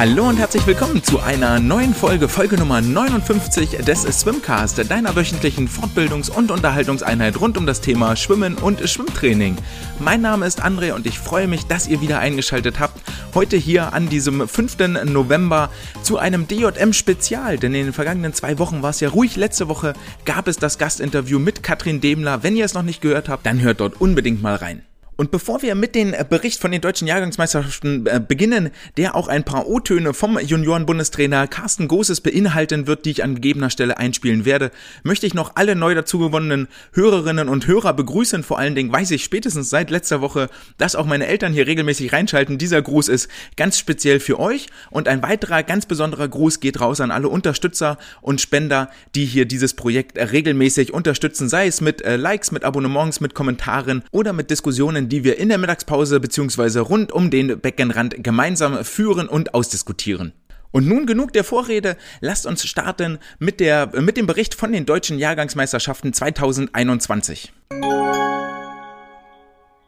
Hallo und herzlich willkommen zu einer neuen Folge, Folge Nummer 59 des Swimcast, deiner wöchentlichen Fortbildungs- und Unterhaltungseinheit rund um das Thema Schwimmen und Schwimmtraining. Mein Name ist André und ich freue mich, dass ihr wieder eingeschaltet habt. Heute hier an diesem 5. November zu einem DJM-Spezial, denn in den vergangenen zwei Wochen war es ja ruhig. Letzte Woche gab es das Gastinterview mit Katrin Demler. Wenn ihr es noch nicht gehört habt, dann hört dort unbedingt mal rein. Und bevor wir mit dem äh, Bericht von den deutschen Jahrgangsmeisterschaften äh, beginnen, der auch ein paar O-Töne vom Junioren-Bundestrainer Carsten Goses beinhalten wird, die ich an gegebener Stelle einspielen werde, möchte ich noch alle neu dazugewonnenen Hörerinnen und Hörer begrüßen. Vor allen Dingen weiß ich spätestens seit letzter Woche, dass auch meine Eltern hier regelmäßig reinschalten. Dieser Gruß ist ganz speziell für euch und ein weiterer ganz besonderer Gruß geht raus an alle Unterstützer und Spender, die hier dieses Projekt regelmäßig unterstützen, sei es mit äh, Likes, mit Abonnements, mit Kommentaren oder mit Diskussionen, die wir in der Mittagspause bzw. rund um den Beckenrand gemeinsam führen und ausdiskutieren. Und nun genug der Vorrede, lasst uns starten mit, der, mit dem Bericht von den deutschen Jahrgangsmeisterschaften 2021.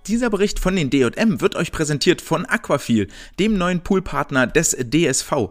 Dieser Bericht von den DJM wird euch präsentiert von Aquafil, dem neuen Poolpartner des DSV.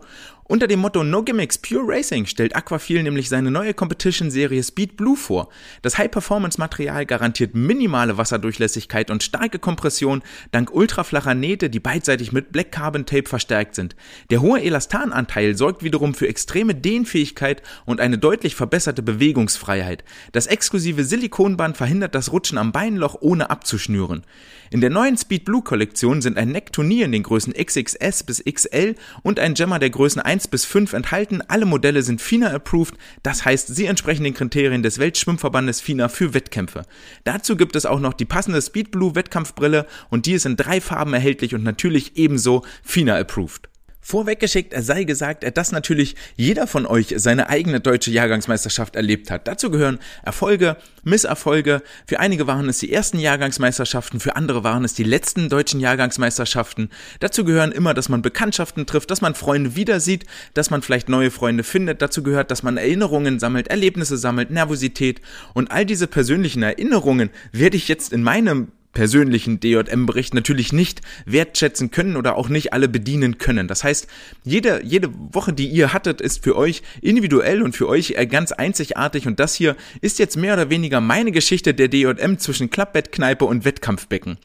Unter dem Motto No Gimmicks Pure Racing stellt Aquafil nämlich seine neue Competition-Serie Speed Blue vor. Das High-Performance-Material garantiert minimale Wasserdurchlässigkeit und starke Kompression dank ultraflacher Nähte, die beidseitig mit Black Carbon Tape verstärkt sind. Der hohe Elastananteil sorgt wiederum für extreme Dehnfähigkeit und eine deutlich verbesserte Bewegungsfreiheit. Das exklusive Silikonband verhindert das Rutschen am Beinloch ohne abzuschnüren. In der neuen Speed Blue Kollektion sind ein Neckturnier in den Größen XXS bis XL und ein Jammer der Größen 1 1 bis 5 enthalten. Alle Modelle sind FINA approved, das heißt, sie entsprechen den Kriterien des Weltschwimmverbandes FINA für Wettkämpfe. Dazu gibt es auch noch die passende Speed Blue Wettkampfbrille und die ist in drei Farben erhältlich und natürlich ebenso FINA approved. Vorweggeschickt sei gesagt, dass natürlich jeder von euch seine eigene deutsche Jahrgangsmeisterschaft erlebt hat. Dazu gehören Erfolge, Misserfolge. Für einige waren es die ersten Jahrgangsmeisterschaften, für andere waren es die letzten deutschen Jahrgangsmeisterschaften. Dazu gehören immer, dass man Bekanntschaften trifft, dass man Freunde wieder sieht, dass man vielleicht neue Freunde findet. Dazu gehört, dass man Erinnerungen sammelt, Erlebnisse sammelt, Nervosität. Und all diese persönlichen Erinnerungen werde ich jetzt in meinem persönlichen DJM-Bericht natürlich nicht wertschätzen können oder auch nicht alle bedienen können. Das heißt, jede, jede Woche, die ihr hattet, ist für euch individuell und für euch äh, ganz einzigartig und das hier ist jetzt mehr oder weniger meine Geschichte der DJM zwischen Klappbettkneipe und Wettkampfbecken.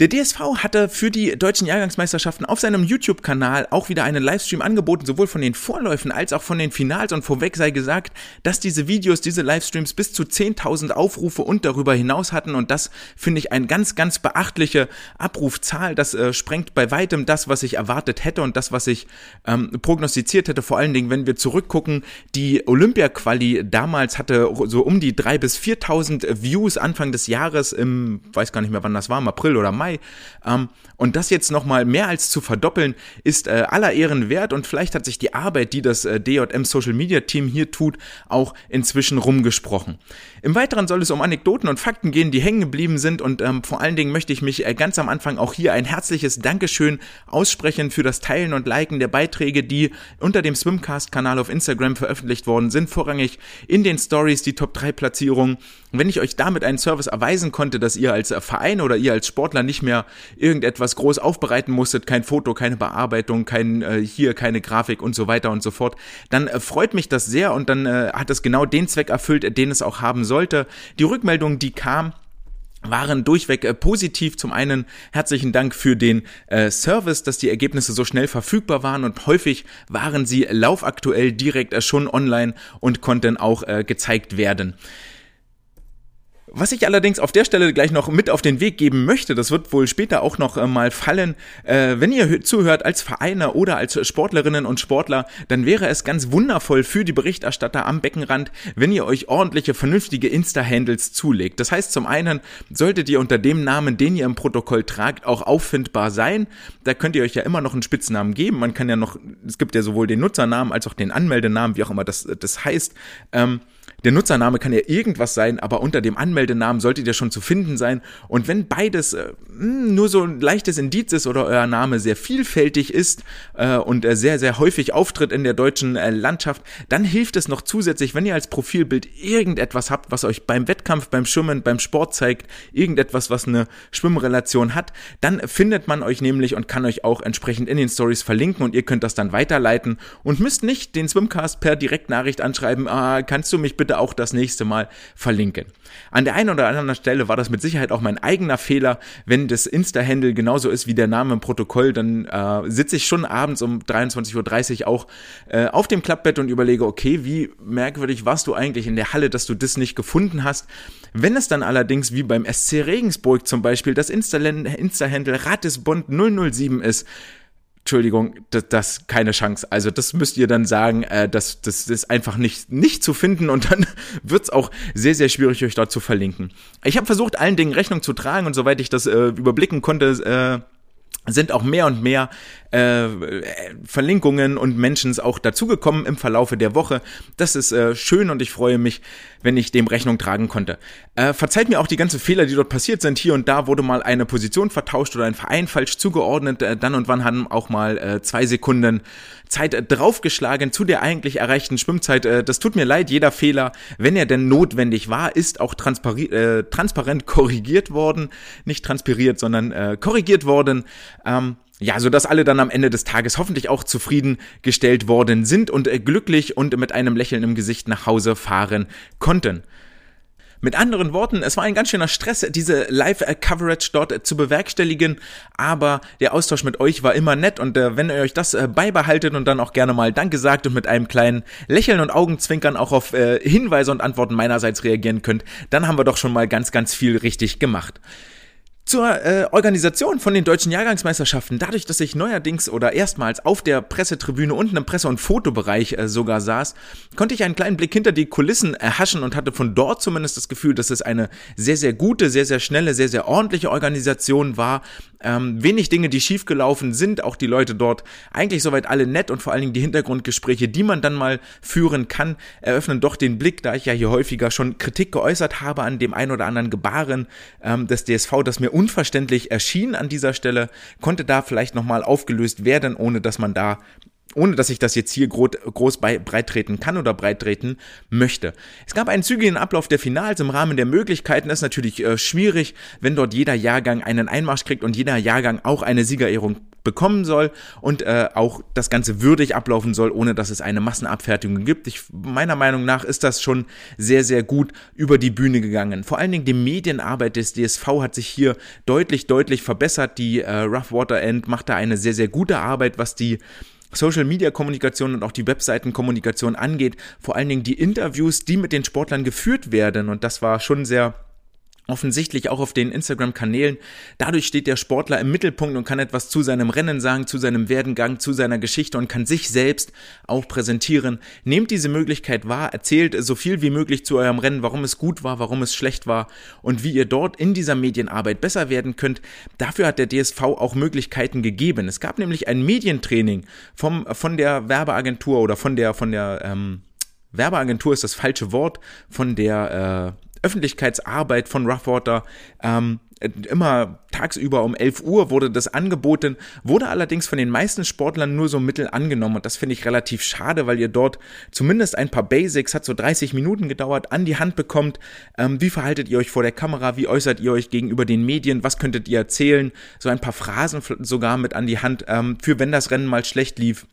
Der DSV hatte für die deutschen Jahrgangsmeisterschaften auf seinem YouTube-Kanal auch wieder einen Livestream angeboten, sowohl von den Vorläufen als auch von den Finals. Und vorweg sei gesagt, dass diese Videos, diese Livestreams bis zu 10.000 Aufrufe und darüber hinaus hatten. Und das finde ich eine ganz, ganz beachtliche Abrufzahl. Das äh, sprengt bei weitem das, was ich erwartet hätte und das, was ich ähm, prognostiziert hätte. Vor allen Dingen, wenn wir zurückgucken, die Olympia-Quali damals hatte so um die 3.000 bis 4.000 Views Anfang des Jahres im, weiß gar nicht mehr wann das war, im April oder Mai 2. Ähm, und das jetzt nochmal mehr als zu verdoppeln, ist äh, aller Ehren wert und vielleicht hat sich die Arbeit, die das äh, DJM Social Media Team hier tut, auch inzwischen rumgesprochen. Im Weiteren soll es um Anekdoten und Fakten gehen, die hängen geblieben sind und ähm, vor allen Dingen möchte ich mich äh, ganz am Anfang auch hier ein herzliches Dankeschön aussprechen für das Teilen und Liken der Beiträge, die unter dem Swimcast-Kanal auf Instagram veröffentlicht worden sind, vorrangig in den Stories die Top 3 Platzierungen. Wenn ich euch damit einen Service erweisen konnte, dass ihr als Verein oder ihr als Sportler nicht mehr irgendetwas groß aufbereiten musstet, kein Foto, keine Bearbeitung, kein äh, hier, keine Grafik und so weiter und so fort, dann äh, freut mich das sehr und dann äh, hat es genau den Zweck erfüllt, den es auch haben sollte. Die Rückmeldung, die kam, waren durchweg äh, positiv. Zum einen herzlichen Dank für den äh, Service, dass die Ergebnisse so schnell verfügbar waren und häufig waren sie laufaktuell direkt äh, schon online und konnten auch äh, gezeigt werden. Was ich allerdings auf der Stelle gleich noch mit auf den Weg geben möchte, das wird wohl später auch noch äh, mal fallen, äh, wenn ihr zuhört als Vereine oder als Sportlerinnen und Sportler, dann wäre es ganz wundervoll für die Berichterstatter am Beckenrand, wenn ihr euch ordentliche, vernünftige Insta-Handles zulegt. Das heißt, zum einen solltet ihr unter dem Namen, den ihr im Protokoll tragt, auch auffindbar sein. Da könnt ihr euch ja immer noch einen Spitznamen geben. Man kann ja noch, es gibt ja sowohl den Nutzernamen als auch den Anmeldenamen, wie auch immer das, das heißt. Ähm, der Nutzername kann ja irgendwas sein, aber unter dem Anmeldenamen solltet ihr schon zu finden sein. Und wenn beides äh, hm, nur so ein leichtes Indiz ist oder euer Name sehr vielfältig ist äh, und äh, sehr, sehr häufig auftritt in der deutschen äh, Landschaft, dann hilft es noch zusätzlich, wenn ihr als Profilbild irgendetwas habt, was euch beim Wettkampf, beim Schwimmen, beim Sport zeigt, irgendetwas, was eine Schwimmrelation hat, dann findet man euch nämlich und kann euch auch entsprechend in den Stories verlinken und ihr könnt das dann weiterleiten und müsst nicht den Swimcast per Direktnachricht anschreiben, ah, kannst du mich bitte bitte auch das nächste Mal verlinken. An der einen oder anderen Stelle war das mit Sicherheit auch mein eigener Fehler. Wenn das Insta-Handle genauso ist wie der Name im Protokoll, dann äh, sitze ich schon abends um 23.30 Uhr auch äh, auf dem Klappbett und überlege, okay, wie merkwürdig warst du eigentlich in der Halle, dass du das nicht gefunden hast. Wenn es dann allerdings wie beim SC Regensburg zum Beispiel das Insta-Handle Insta Ratisbond 007 ist, Entschuldigung, das, das keine Chance. Also das müsst ihr dann sagen, äh, das, das ist einfach nicht, nicht zu finden und dann wird's auch sehr, sehr schwierig, euch dort zu verlinken. Ich habe versucht, allen Dingen Rechnung zu tragen und soweit ich das äh, überblicken konnte, äh, sind auch mehr und mehr äh, Verlinkungen und Mentions auch dazugekommen im Verlaufe der Woche. Das ist äh, schön und ich freue mich, wenn ich dem Rechnung tragen konnte. Äh, verzeiht mir auch die ganzen Fehler, die dort passiert sind. Hier und da wurde mal eine Position vertauscht oder ein Verein falsch zugeordnet. Äh, dann und wann haben auch mal äh, zwei Sekunden Zeit äh, draufgeschlagen zu der eigentlich erreichten Schwimmzeit. Äh, das tut mir leid, jeder Fehler, wenn er denn notwendig war, ist auch äh, transparent korrigiert worden. Nicht transpiriert, sondern äh, korrigiert worden. Ähm, ja, so dass alle dann am Ende des Tages hoffentlich auch zufriedengestellt worden sind und äh, glücklich und mit einem Lächeln im Gesicht nach Hause fahren konnten. Mit anderen Worten, es war ein ganz schöner Stress, diese Live-Coverage dort zu bewerkstelligen, aber der Austausch mit euch war immer nett und äh, wenn ihr euch das äh, beibehaltet und dann auch gerne mal Danke sagt und mit einem kleinen Lächeln und Augenzwinkern auch auf äh, Hinweise und Antworten meinerseits reagieren könnt, dann haben wir doch schon mal ganz, ganz viel richtig gemacht zur äh, Organisation von den deutschen Jahrgangsmeisterschaften. Dadurch, dass ich neuerdings oder erstmals auf der Pressetribüne unten im Presse- und Fotobereich äh, sogar saß, konnte ich einen kleinen Blick hinter die Kulissen erhaschen und hatte von dort zumindest das Gefühl, dass es eine sehr, sehr gute, sehr, sehr schnelle, sehr, sehr ordentliche Organisation war. Ähm, wenig Dinge, die schiefgelaufen sind, auch die Leute dort eigentlich soweit alle nett und vor allen Dingen die Hintergrundgespräche, die man dann mal führen kann, eröffnen doch den Blick, da ich ja hier häufiger schon Kritik geäußert habe an dem ein oder anderen Gebaren ähm, des DSV, das mir unverständlich erschien an dieser Stelle, konnte da vielleicht nochmal aufgelöst werden, ohne dass man da ohne dass ich das jetzt hier groß, groß breit treten kann oder breit treten möchte. Es gab einen zügigen Ablauf der Finals im Rahmen der Möglichkeiten. Das ist natürlich äh, schwierig, wenn dort jeder Jahrgang einen Einmarsch kriegt und jeder Jahrgang auch eine Siegerehrung bekommen soll und äh, auch das Ganze würdig ablaufen soll, ohne dass es eine Massenabfertigung gibt. Ich, meiner Meinung nach ist das schon sehr, sehr gut über die Bühne gegangen. Vor allen Dingen die Medienarbeit des DSV hat sich hier deutlich, deutlich verbessert. Die äh, Rough Water End macht da eine sehr, sehr gute Arbeit, was die Social Media Kommunikation und auch die Webseitenkommunikation angeht, vor allen Dingen die Interviews, die mit den Sportlern geführt werden. Und das war schon sehr offensichtlich auch auf den Instagram-Kanälen. Dadurch steht der Sportler im Mittelpunkt und kann etwas zu seinem Rennen sagen, zu seinem Werdengang, zu seiner Geschichte und kann sich selbst auch präsentieren. Nehmt diese Möglichkeit wahr, erzählt so viel wie möglich zu eurem Rennen, warum es gut war, warum es schlecht war und wie ihr dort in dieser Medienarbeit besser werden könnt. Dafür hat der DSV auch Möglichkeiten gegeben. Es gab nämlich ein Medientraining vom, von der Werbeagentur oder von der, von der, ähm, Werbeagentur ist das falsche Wort, von der, äh, Öffentlichkeitsarbeit von Roughwater. Ähm, immer tagsüber um 11 Uhr wurde das angeboten, wurde allerdings von den meisten Sportlern nur so mittel angenommen und das finde ich relativ schade, weil ihr dort zumindest ein paar Basics, hat so 30 Minuten gedauert, an die Hand bekommt. Ähm, wie verhaltet ihr euch vor der Kamera? Wie äußert ihr euch gegenüber den Medien? Was könntet ihr erzählen? So ein paar Phrasen sogar mit an die Hand, ähm, für wenn das Rennen mal schlecht lief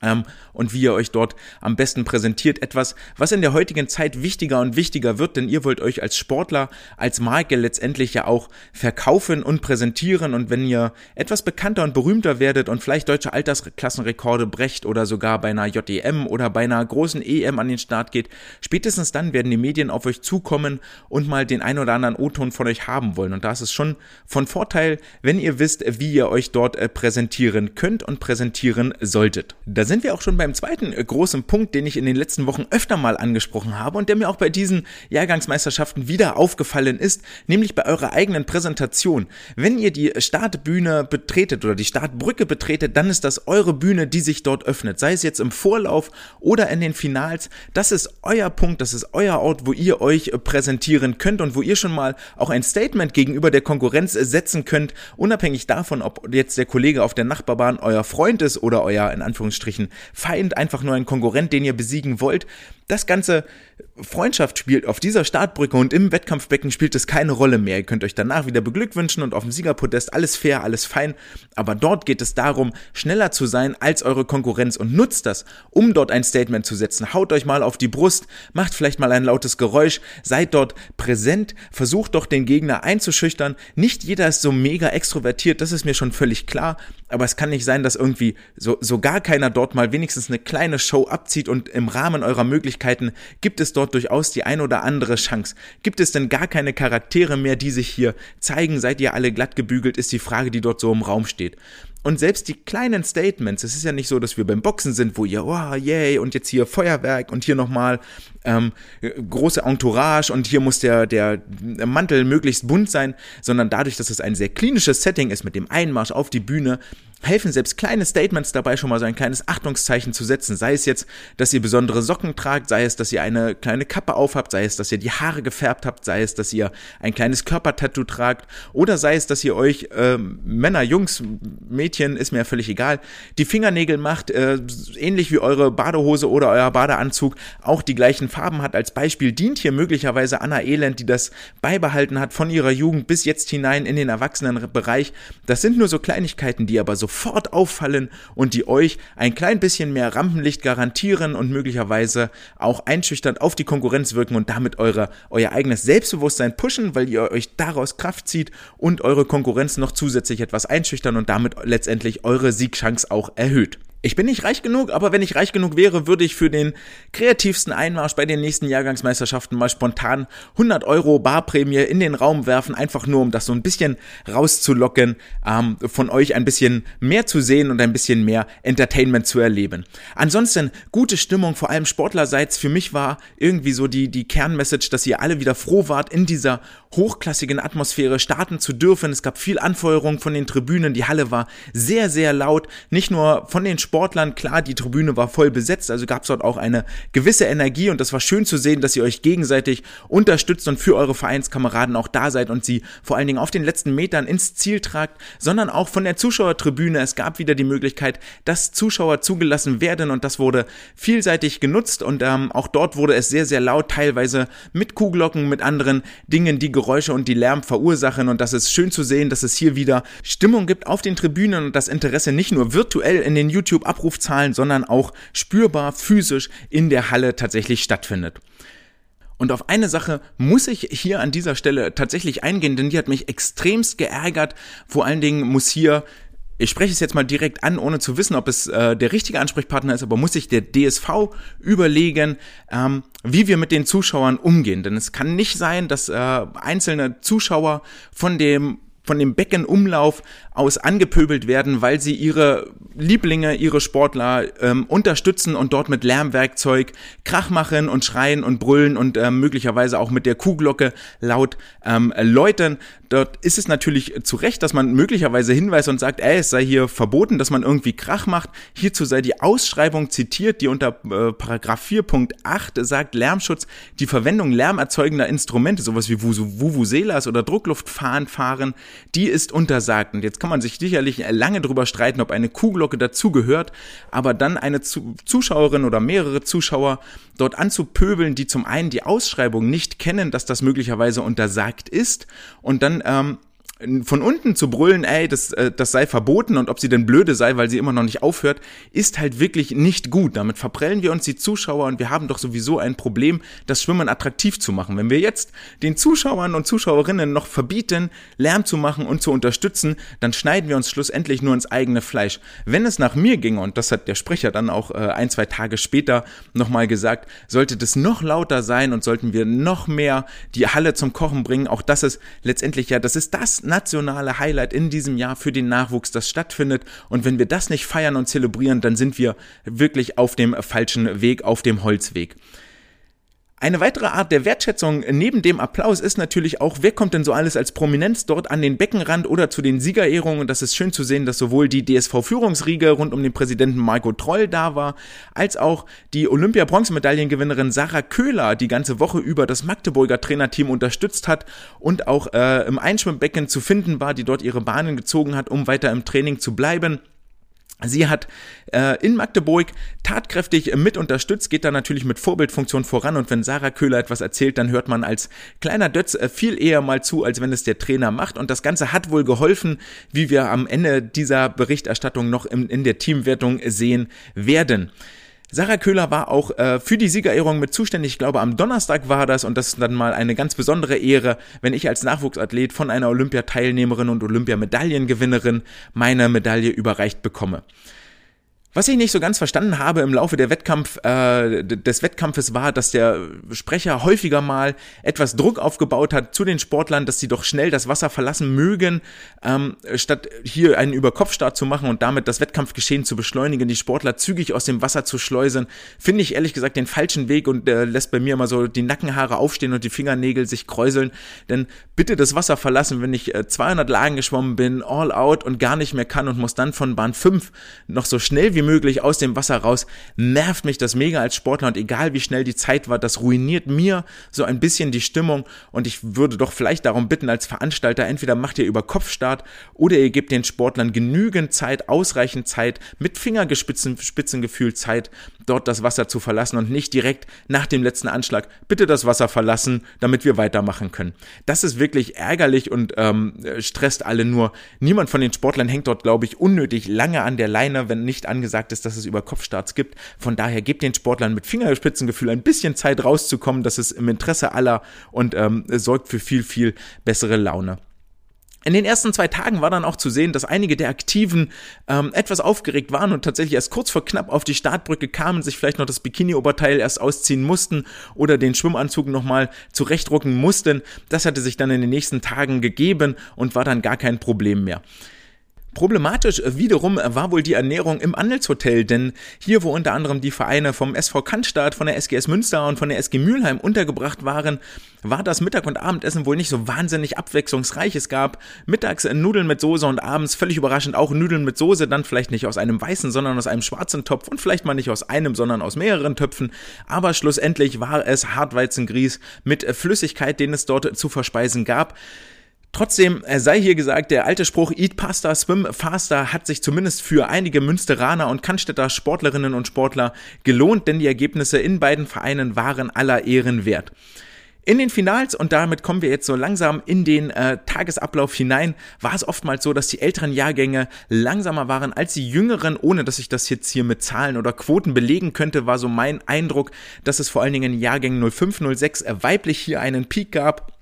und wie ihr euch dort am besten präsentiert. Etwas, was in der heutigen Zeit wichtiger und wichtiger wird, denn ihr wollt euch als Sportler, als Marke letztendlich ja auch verkaufen und präsentieren und wenn ihr etwas bekannter und berühmter werdet und vielleicht deutsche Altersklassenrekorde brecht oder sogar bei einer JEM oder bei einer großen EM an den Start geht, spätestens dann werden die Medien auf euch zukommen und mal den ein oder anderen O-Ton von euch haben wollen und da ist es schon von Vorteil, wenn ihr wisst, wie ihr euch dort äh, präsentieren könnt und präsentieren solltet. Da sind wir auch schon beim zweiten äh, großen Punkt, den ich in den letzten Wochen öfter mal angesprochen habe und der mir auch bei diesen Jahrgangsmeisterschaften wieder aufgefallen ist, nämlich bei eurer eigenen Präsentation. Wenn ihr die Startbühne betretet oder die Startbrücke betretet, dann ist das eure Bühne, die sich dort öffnet. Sei es jetzt im Vorlauf oder in den Finals. Das ist euer Punkt, das ist euer Ort, wo ihr euch äh, präsentieren könnt und wo ihr schon mal auch ein Statement gegenüber der Konkurrenz äh, setzen könnt, unabhängig davon, ob jetzt der Kollege auf der Nachbarbahn euer Freund ist oder euer in Anführungsstrichen Feind, einfach nur ein Konkurrent, den ihr besiegen wollt. Das ganze Freundschaft spielt auf dieser Startbrücke und im Wettkampfbecken spielt es keine Rolle mehr. Ihr könnt euch danach wieder beglückwünschen und auf dem Siegerpodest alles fair, alles fein. Aber dort geht es darum, schneller zu sein als eure Konkurrenz und nutzt das, um dort ein Statement zu setzen. Haut euch mal auf die Brust, macht vielleicht mal ein lautes Geräusch, seid dort präsent, versucht doch den Gegner einzuschüchtern. Nicht jeder ist so mega extrovertiert, das ist mir schon völlig klar. Aber es kann nicht sein, dass irgendwie so, so gar keiner dort mal wenigstens eine kleine Show abzieht und im Rahmen eurer Möglichkeiten gibt es dort durchaus die ein oder andere Chance. Gibt es denn gar keine Charaktere mehr, die sich hier zeigen? Seid ihr alle glatt gebügelt, ist die Frage, die dort so im Raum steht. Und selbst die kleinen Statements, es ist ja nicht so, dass wir beim Boxen sind, wo ihr, oh, yay, und jetzt hier Feuerwerk und hier nochmal ähm, große Entourage und hier muss der, der Mantel möglichst bunt sein, sondern dadurch, dass es ein sehr klinisches Setting ist mit dem Einmarsch auf die Bühne, helfen selbst kleine Statements dabei schon mal so ein kleines Achtungszeichen zu setzen. Sei es jetzt, dass ihr besondere Socken tragt, sei es, dass ihr eine kleine Kappe aufhabt, sei es, dass ihr die Haare gefärbt habt, sei es, dass ihr ein kleines Körpertattoo tragt oder sei es, dass ihr euch äh, Männer, Jungs, Mädchen, ist mir völlig egal, die Fingernägel macht, äh, ähnlich wie eure Badehose oder euer Badeanzug auch die gleichen Farben hat. Als Beispiel dient hier möglicherweise Anna Elend, die das beibehalten hat von ihrer Jugend bis jetzt hinein in den Erwachsenenbereich. Das sind nur so Kleinigkeiten, die aber so sofort auffallen und die euch ein klein bisschen mehr Rampenlicht garantieren und möglicherweise auch einschüchternd auf die Konkurrenz wirken und damit eure, euer eigenes Selbstbewusstsein pushen, weil ihr euch daraus Kraft zieht und eure Konkurrenz noch zusätzlich etwas einschüchtern und damit letztendlich eure Siegchance auch erhöht. Ich bin nicht reich genug, aber wenn ich reich genug wäre, würde ich für den kreativsten Einmarsch bei den nächsten Jahrgangsmeisterschaften mal spontan 100 Euro Barprämie in den Raum werfen, einfach nur um das so ein bisschen rauszulocken, ähm, von euch ein bisschen mehr zu sehen und ein bisschen mehr Entertainment zu erleben. Ansonsten gute Stimmung, vor allem Sportlerseits. Für mich war irgendwie so die, die Kernmessage, dass ihr alle wieder froh wart, in dieser hochklassigen Atmosphäre starten zu dürfen. Es gab viel Anfeuerung von den Tribünen. Die Halle war sehr, sehr laut. Nicht nur von den Sportlern. Klar, die Tribüne war voll besetzt, also gab es dort auch eine gewisse Energie und das war schön zu sehen, dass ihr euch gegenseitig unterstützt und für eure Vereinskameraden auch da seid und sie vor allen Dingen auf den letzten Metern ins Ziel tragt, sondern auch von der Zuschauertribüne. Es gab wieder die Möglichkeit, dass Zuschauer zugelassen werden und das wurde vielseitig genutzt und ähm, auch dort wurde es sehr, sehr laut, teilweise mit Kuhglocken, mit anderen Dingen, die Geräusche und die Lärm verursachen und das ist schön zu sehen, dass es hier wieder Stimmung gibt auf den Tribünen und das Interesse nicht nur virtuell in den YouTube YouTube-Abrufzahlen, sondern auch spürbar physisch in der Halle tatsächlich stattfindet. Und auf eine Sache muss ich hier an dieser Stelle tatsächlich eingehen, denn die hat mich extremst geärgert. Vor allen Dingen muss hier ich spreche es jetzt mal direkt an, ohne zu wissen, ob es äh, der richtige Ansprechpartner ist, aber muss sich der DSV überlegen, ähm, wie wir mit den Zuschauern umgehen. Denn es kann nicht sein, dass äh, einzelne Zuschauer von dem von dem Beckenumlauf aus angepöbelt werden, weil sie ihre Lieblinge, ihre Sportler ähm, unterstützen und dort mit Lärmwerkzeug Krach machen und schreien und brüllen und ähm, möglicherweise auch mit der Kuhglocke laut ähm, läuten. Dort ist es natürlich zu Recht, dass man möglicherweise hinweist und sagt, ey, es sei hier verboten, dass man irgendwie Krach macht. Hierzu sei die Ausschreibung zitiert, die unter äh, Paragraph 4.8 sagt, Lärmschutz, die Verwendung lärmerzeugender Instrumente, sowas wie Vuvuzelas oder Druckluftfahren fahren, die ist untersagt. Und jetzt kann man sich sicherlich lange darüber streiten, ob eine Kuhglocke dazugehört, aber dann eine Zuschauerin oder mehrere Zuschauer dort anzupöbeln, die zum einen die Ausschreibung nicht kennen, dass das möglicherweise untersagt ist und dann ähm, von unten zu brüllen, ey, das, äh, das sei verboten und ob sie denn blöde sei, weil sie immer noch nicht aufhört, ist halt wirklich nicht gut. Damit verprellen wir uns die Zuschauer und wir haben doch sowieso ein Problem, das Schwimmen attraktiv zu machen. Wenn wir jetzt den Zuschauern und Zuschauerinnen noch verbieten, Lärm zu machen und zu unterstützen, dann schneiden wir uns schlussendlich nur ins eigene Fleisch. Wenn es nach mir ginge, und das hat der Sprecher dann auch äh, ein, zwei Tage später nochmal gesagt, sollte das noch lauter sein und sollten wir noch mehr die Halle zum Kochen bringen, auch das ist letztendlich ja, das ist das nationale Highlight in diesem Jahr für den Nachwuchs, das stattfindet. Und wenn wir das nicht feiern und zelebrieren, dann sind wir wirklich auf dem falschen Weg, auf dem Holzweg. Eine weitere Art der Wertschätzung neben dem Applaus ist natürlich auch, wer kommt denn so alles als Prominenz dort an den Beckenrand oder zu den Siegerehrungen. Und das ist schön zu sehen, dass sowohl die DSV-Führungsriege rund um den Präsidenten Marco Troll da war, als auch die Olympia-Bronzemedaillengewinnerin Sarah Köhler die ganze Woche über das Magdeburger Trainerteam unterstützt hat und auch äh, im Einschwimmbecken zu finden war, die dort ihre Bahnen gezogen hat, um weiter im Training zu bleiben. Sie hat äh, in Magdeburg tatkräftig mit unterstützt, geht da natürlich mit Vorbildfunktion voran und wenn Sarah Köhler etwas erzählt, dann hört man als kleiner Dötz äh, viel eher mal zu, als wenn es der Trainer macht und das Ganze hat wohl geholfen, wie wir am Ende dieser Berichterstattung noch in, in der Teamwertung sehen werden. Sarah Köhler war auch äh, für die Siegerehrung mit zuständig. Ich glaube, am Donnerstag war das und das ist dann mal eine ganz besondere Ehre, wenn ich als Nachwuchsathlet von einer Olympiateilnehmerin und Olympiamedaillengewinnerin meine Medaille überreicht bekomme. Was ich nicht so ganz verstanden habe im Laufe der Wettkampf, äh, des Wettkampfes war, dass der Sprecher häufiger mal etwas Druck aufgebaut hat zu den Sportlern, dass sie doch schnell das Wasser verlassen mögen, ähm, statt hier einen Überkopfstart zu machen und damit das Wettkampfgeschehen zu beschleunigen, die Sportler zügig aus dem Wasser zu schleusen, finde ich ehrlich gesagt den falschen Weg und äh, lässt bei mir immer so die Nackenhaare aufstehen und die Fingernägel sich kräuseln. Denn bitte das Wasser verlassen, wenn ich äh, 200 Lagen geschwommen bin, all out und gar nicht mehr kann und muss dann von Bahn 5 noch so schnell wie wie möglich aus dem Wasser raus, nervt mich das mega als Sportler und egal wie schnell die Zeit war, das ruiniert mir so ein bisschen die Stimmung und ich würde doch vielleicht darum bitten als Veranstalter, entweder macht ihr über Kopfstart oder ihr gebt den Sportlern genügend Zeit, ausreichend Zeit, mit Fingerspitzengefühl Zeit, dort das Wasser zu verlassen und nicht direkt nach dem letzten Anschlag bitte das Wasser verlassen, damit wir weitermachen können. Das ist wirklich ärgerlich und ähm, stresst alle nur. Niemand von den Sportlern hängt dort, glaube ich, unnötig lange an der Leine, wenn nicht angesagt gesagt ist, dass es über Kopfstarts gibt. Von daher gebt den Sportlern mit Fingerspitzengefühl ein bisschen Zeit rauszukommen. Das ist im Interesse aller und ähm, sorgt für viel, viel bessere Laune. In den ersten zwei Tagen war dann auch zu sehen, dass einige der Aktiven ähm, etwas aufgeregt waren und tatsächlich erst kurz vor knapp auf die Startbrücke kamen, sich vielleicht noch das Bikini-Oberteil erst ausziehen mussten oder den Schwimmanzug nochmal zurechtrucken mussten. Das hatte sich dann in den nächsten Tagen gegeben und war dann gar kein Problem mehr. Problematisch wiederum war wohl die Ernährung im Andelshotel, denn hier, wo unter anderem die Vereine vom SV Cannstatt, von der SGS Münster und von der SG Mülheim untergebracht waren, war das Mittag- und Abendessen wohl nicht so wahnsinnig abwechslungsreich. Es gab mittags Nudeln mit Soße und abends völlig überraschend auch Nudeln mit Soße, dann vielleicht nicht aus einem weißen, sondern aus einem schwarzen Topf und vielleicht mal nicht aus einem, sondern aus mehreren Töpfen. Aber schlussendlich war es Hartweizengrieß mit Flüssigkeit, den es dort zu verspeisen gab. Trotzdem sei hier gesagt, der alte Spruch Eat Pasta, Swim Faster hat sich zumindest für einige Münsteraner und Cannstätter Sportlerinnen und Sportler gelohnt, denn die Ergebnisse in beiden Vereinen waren aller Ehren wert. In den Finals, und damit kommen wir jetzt so langsam in den äh, Tagesablauf hinein, war es oftmals so, dass die älteren Jahrgänge langsamer waren als die jüngeren, ohne dass ich das jetzt hier mit Zahlen oder Quoten belegen könnte, war so mein Eindruck, dass es vor allen Dingen in Jahrgängen 05, 06 äh, weiblich hier einen Peak gab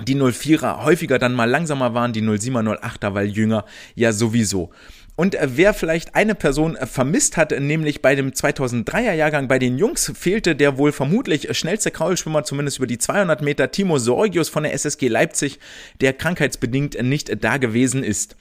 die 04er häufiger dann mal langsamer waren, die 07er, 08er, weil jünger ja sowieso. Und äh, wer vielleicht eine Person äh, vermisst hat, nämlich bei dem 2003er Jahrgang bei den Jungs fehlte der wohl vermutlich schnellste Kraulschwimmer, zumindest über die 200 Meter, Timo Sorgius von der SSG Leipzig, der krankheitsbedingt nicht da gewesen ist.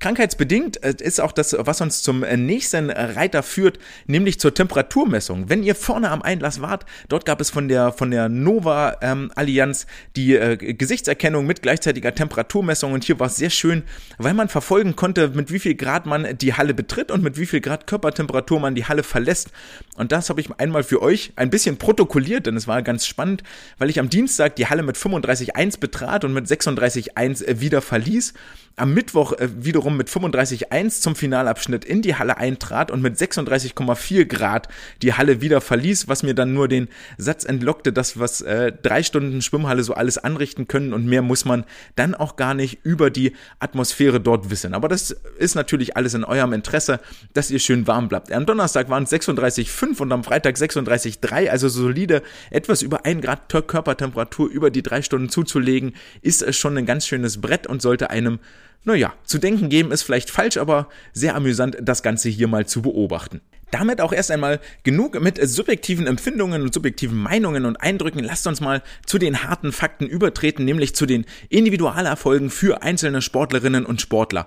Krankheitsbedingt äh, ist auch das, was uns zum äh, nächsten Reiter führt, nämlich zur Temperaturmessung. Wenn ihr vorne am Einlass wart, dort gab es von der, von der Nova ähm, Allianz die äh, Gesichtserkennung mit gleichzeitiger Temperaturmessung und hier war es sehr schön, weil man verfolgen konnte, mit wie viel Grad man die Halle betritt und mit wie viel Grad Körpertemperatur man die Halle verlässt. Und das habe ich einmal für euch ein bisschen protokolliert, denn es war ganz spannend, weil ich am Dienstag die Halle mit 35,1 betrat und mit 36,1 wieder verließ am Mittwoch äh, wiederum mit 35,1 zum Finalabschnitt in die Halle eintrat und mit 36,4 Grad die Halle wieder verließ, was mir dann nur den Satz entlockte, dass was äh, drei Stunden Schwimmhalle so alles anrichten können und mehr muss man dann auch gar nicht über die Atmosphäre dort wissen. Aber das ist natürlich alles in eurem Interesse, dass ihr schön warm bleibt. Am Donnerstag waren es 36,5 und am Freitag 36,3, also solide, etwas über ein Grad Körpertemperatur über die drei Stunden zuzulegen, ist schon ein ganz schönes Brett und sollte einem naja, zu denken geben ist vielleicht falsch, aber sehr amüsant, das Ganze hier mal zu beobachten. Damit auch erst einmal genug mit subjektiven Empfindungen und subjektiven Meinungen und Eindrücken. Lasst uns mal zu den harten Fakten übertreten, nämlich zu den Individualerfolgen für einzelne Sportlerinnen und Sportler.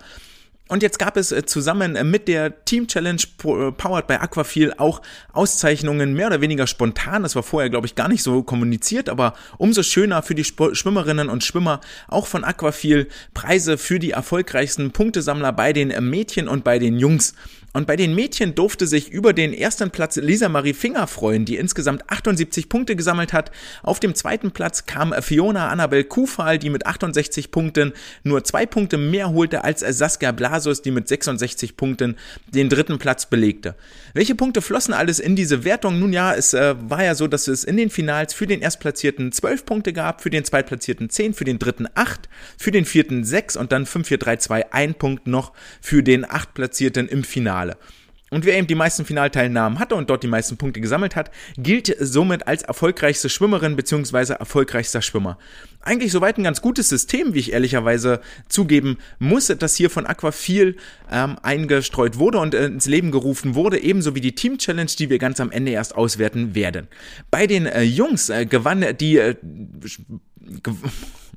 Und jetzt gab es äh, zusammen äh, mit der Team Challenge äh, powered by Aquafil auch Auszeichnungen mehr oder weniger spontan. Das war vorher, glaube ich, gar nicht so kommuniziert, aber umso schöner für die Schwimmerinnen und Schwimmer auch von Aquafil Preise für die erfolgreichsten Punktesammler bei den Mädchen und bei den Jungs. Und bei den Mädchen durfte sich über den ersten Platz Lisa Marie Finger freuen, die insgesamt 78 Punkte gesammelt hat. Auf dem zweiten Platz kam Fiona Annabel Kufal, die mit 68 Punkten nur zwei Punkte mehr holte als Saskia Blasus, die mit 66 Punkten den dritten Platz belegte. Welche Punkte flossen alles in diese Wertung? Nun ja, es äh, war ja so, dass es in den Finals für den Erstplatzierten 12 Punkte gab, für den Zweitplatzierten 10, für den dritten 8, für den vierten 6 und dann 5, 4, 3, 2, ein Punkt noch für den Achtplatzierten im Finale. Finale. Und wer eben die meisten Finalteilnahmen hatte und dort die meisten Punkte gesammelt hat, gilt somit als erfolgreichste Schwimmerin bzw. erfolgreichster Schwimmer. Eigentlich soweit ein ganz gutes System, wie ich ehrlicherweise zugeben muss, dass hier von Aqua viel ähm, eingestreut wurde und ins Leben gerufen wurde, ebenso wie die Team Challenge, die wir ganz am Ende erst auswerten werden. Bei den äh, Jungs äh, gewann die äh,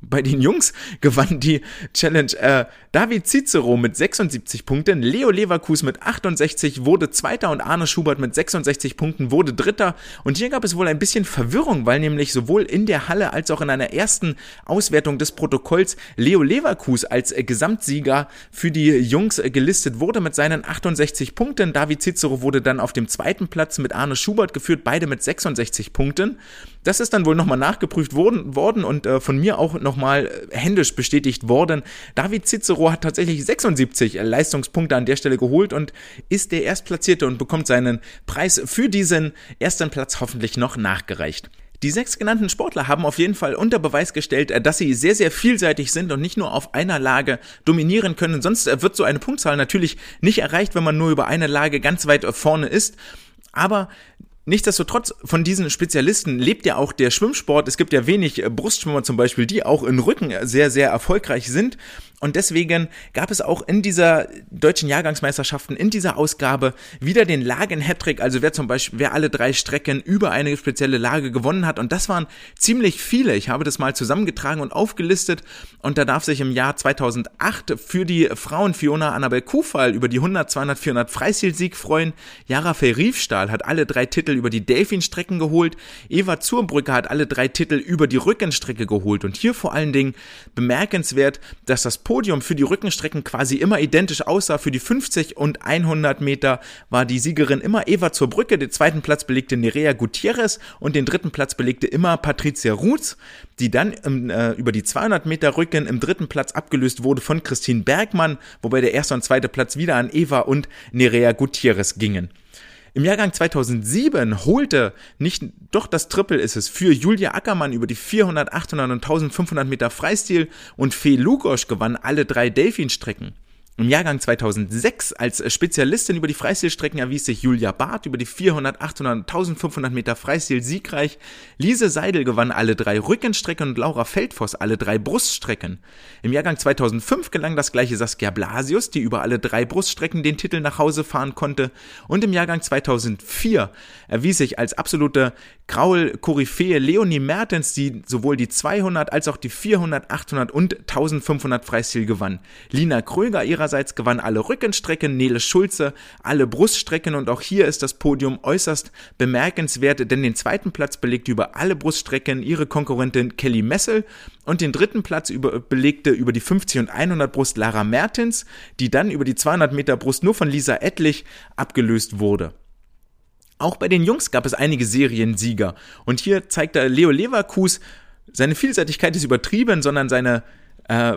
bei den Jungs gewann die Challenge äh, David Cicero mit 76 Punkten, Leo Leverkus mit 68 wurde Zweiter und Arne Schubert mit 66 Punkten wurde Dritter. Und hier gab es wohl ein bisschen Verwirrung, weil nämlich sowohl in der Halle als auch in einer ersten Auswertung des Protokolls Leo Leverkus als äh, Gesamtsieger für die Jungs äh, gelistet wurde mit seinen 68 Punkten. David Cicero wurde dann auf dem zweiten Platz mit Arne Schubert geführt, beide mit 66 Punkten. Das ist dann wohl nochmal nachgeprüft worden, worden und äh, von mir auch nochmal äh, händisch bestätigt worden. David Cicero hat tatsächlich 76 Leistungspunkte an der Stelle geholt und ist der Erstplatzierte und bekommt seinen Preis für diesen ersten Platz hoffentlich noch nachgereicht. Die sechs genannten Sportler haben auf jeden Fall unter Beweis gestellt, äh, dass sie sehr, sehr vielseitig sind und nicht nur auf einer Lage dominieren können. Sonst äh, wird so eine Punktzahl natürlich nicht erreicht, wenn man nur über eine Lage ganz weit vorne ist. Aber Nichtsdestotrotz, von diesen Spezialisten lebt ja auch der Schwimmsport. Es gibt ja wenig äh, Brustschwimmer zum Beispiel, die auch in Rücken sehr, sehr erfolgreich sind. Und deswegen gab es auch in dieser deutschen Jahrgangsmeisterschaften, in dieser Ausgabe wieder den Lagen-Hattrick, also wer zum Beispiel, wer alle drei Strecken über eine spezielle Lage gewonnen hat. Und das waren ziemlich viele. Ich habe das mal zusammengetragen und aufgelistet. Und da darf sich im Jahr 2008 für die Frauen Fiona Annabel Kufall über die 100, 200, 400 Freistil-Sieg freuen. Jara Riefstahl hat alle drei Titel über die Delfin-Strecken geholt. Eva Zurbrücke hat alle drei Titel über die Rückenstrecke geholt. Und hier vor allen Dingen bemerkenswert, dass das Podium für die Rückenstrecken quasi immer identisch aussah. Für die 50 und 100 Meter war die Siegerin immer Eva zur Brücke. Den zweiten Platz belegte Nerea Gutierrez und den dritten Platz belegte immer Patricia Ruth, die dann ähm, äh, über die 200 Meter Rücken im dritten Platz abgelöst wurde von Christine Bergmann, wobei der erste und zweite Platz wieder an Eva und Nerea Gutierrez gingen. Im Jahrgang 2007 holte nicht, doch das Triple ist es, für Julia Ackermann über die 400, 800 und 1500 Meter Freistil und Fee Lugosch gewann alle drei Delfin-Strecken. Im Jahrgang 2006 als Spezialistin über die Freistilstrecken erwies sich Julia Barth über die 400, 800 1500 Meter Freistil siegreich. Lise Seidel gewann alle drei Rückenstrecken und Laura Feldfoss alle drei Bruststrecken. Im Jahrgang 2005 gelang das gleiche Saskia Blasius, die über alle drei Bruststrecken den Titel nach Hause fahren konnte. Und im Jahrgang 2004 erwies sich als absolute Graul-Koryphäe Leonie Mertens, die sowohl die 200 als auch die 400, 800 und 1500 Freistil gewann. Lina Kröger ihrer Ihrerseits gewann alle Rückenstrecken, Nele Schulze alle Bruststrecken und auch hier ist das Podium äußerst bemerkenswert, denn den zweiten Platz belegte über alle Bruststrecken ihre Konkurrentin Kelly Messel und den dritten Platz über, belegte über die 50 und 100 Brust Lara Mertens, die dann über die 200 Meter Brust nur von Lisa Ettlich abgelöst wurde. Auch bei den Jungs gab es einige Seriensieger. Und hier zeigte Leo Leverkus, seine Vielseitigkeit ist übertrieben, sondern seine äh,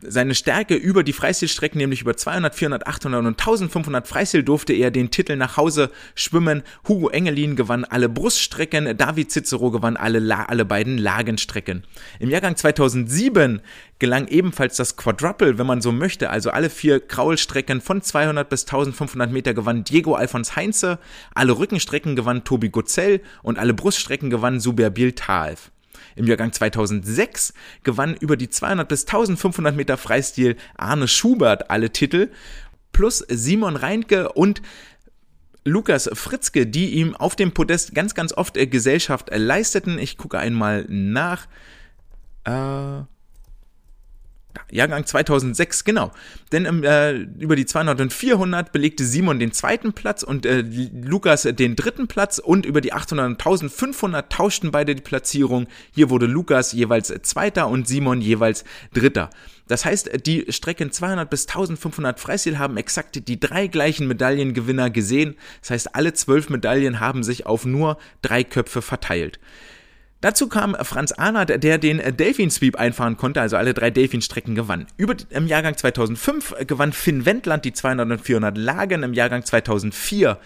seine Stärke über die Freistilstrecken, nämlich über 200, 400, 800 und 1500 Freistil durfte er den Titel nach Hause schwimmen. Hugo Engelin gewann alle Bruststrecken, David Cicero gewann alle, alle beiden Lagenstrecken. Im Jahrgang 2007 gelang ebenfalls das Quadruple, wenn man so möchte, also alle vier Kraulstrecken von 200 bis 1500 Meter gewann Diego Alfons Heinze, alle Rückenstrecken gewann Tobi Gozell und alle Bruststrecken gewann Suber Biltaev. Im Jahrgang 2006 gewann über die 200 bis 1500 Meter Freistil Arne Schubert alle Titel, plus Simon Reinke und Lukas Fritzke, die ihm auf dem Podest ganz, ganz oft äh, Gesellschaft leisteten. Ich gucke einmal nach. Äh, Jahrgang 2006, genau. Denn äh, über die 200 und 400 belegte Simon den zweiten Platz und äh, Lukas den dritten Platz und über die 800 und 1500 tauschten beide die Platzierung. Hier wurde Lukas jeweils Zweiter und Simon jeweils Dritter. Das heißt, die Strecken 200 bis 1500 Freistil haben exakt die drei gleichen Medaillengewinner gesehen. Das heißt, alle zwölf Medaillen haben sich auf nur drei Köpfe verteilt. Dazu kam Franz Arnert, der den Delfin Sweep einfahren konnte, also alle drei Delfin-Strecken gewann. Über, Im Jahrgang 2005 gewann Finn Wendland die 200 und 400 Lagen. Im Jahrgang 2004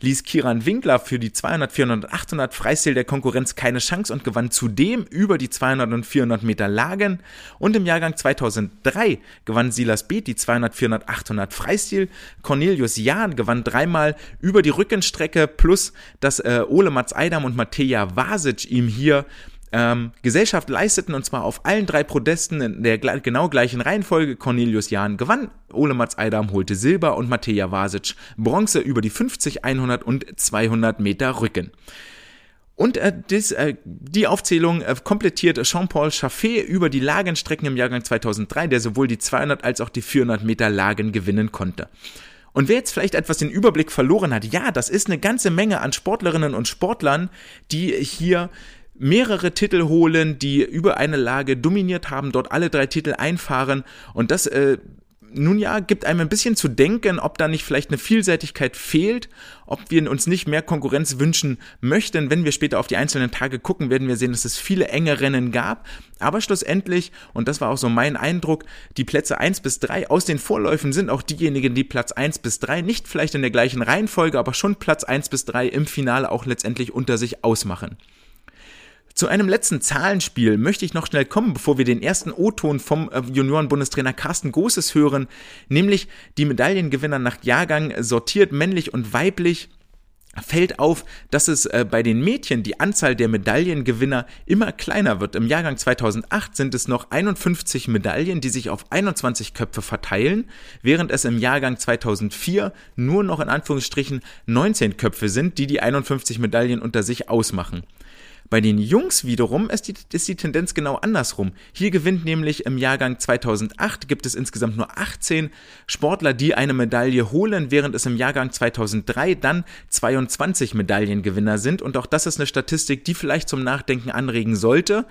ließ Kiran Winkler für die 200, 400 und 800 Freistil der Konkurrenz keine Chance und gewann zudem über die 200 und 400 Meter Lagen. Und im Jahrgang 2003 gewann Silas Beeth die 200, 400, 800 Freistil. Cornelius Jahn gewann dreimal über die Rückenstrecke plus dass äh, Ole Mats Eidam und Mateja Vasic ihm hier ähm, Gesellschaft leisteten und zwar auf allen drei Prodesten in der genau gleichen Reihenfolge. Cornelius Jahn gewann, Ole Mats Eidam holte Silber und Mateja Vasic Bronze über die 50, 100 und 200 Meter Rücken. Und äh, dies, äh, die Aufzählung äh, komplettiert Jean-Paul Chaffet über die Lagenstrecken im Jahrgang 2003, der sowohl die 200 als auch die 400 Meter Lagen gewinnen konnte. Und wer jetzt vielleicht etwas den Überblick verloren hat, ja, das ist eine ganze Menge an Sportlerinnen und Sportlern, die hier mehrere Titel holen, die über eine Lage dominiert haben, dort alle drei Titel einfahren und das äh, nun ja, gibt einem ein bisschen zu denken, ob da nicht vielleicht eine Vielseitigkeit fehlt, ob wir uns nicht mehr Konkurrenz wünschen möchten. Wenn wir später auf die einzelnen Tage gucken, werden wir sehen, dass es viele enge Rennen gab. Aber schlussendlich, und das war auch so mein Eindruck, die Plätze eins bis drei aus den Vorläufen sind auch diejenigen, die Platz eins bis drei nicht vielleicht in der gleichen Reihenfolge, aber schon Platz eins bis drei im Finale auch letztendlich unter sich ausmachen. Zu einem letzten Zahlenspiel möchte ich noch schnell kommen, bevor wir den ersten O-Ton vom äh, Juniorenbundestrainer Carsten Großes hören, nämlich die Medaillengewinner nach Jahrgang sortiert männlich und weiblich fällt auf, dass es äh, bei den Mädchen die Anzahl der Medaillengewinner immer kleiner wird. Im Jahrgang 2008 sind es noch 51 Medaillen, die sich auf 21 Köpfe verteilen, während es im Jahrgang 2004 nur noch in Anführungsstrichen 19 Köpfe sind, die die 51 Medaillen unter sich ausmachen. Bei den Jungs wiederum ist die, ist die Tendenz genau andersrum. Hier gewinnt nämlich im Jahrgang 2008 gibt es insgesamt nur 18 Sportler, die eine Medaille holen, während es im Jahrgang 2003 dann 22 Medaillengewinner sind. Und auch das ist eine Statistik, die vielleicht zum Nachdenken anregen sollte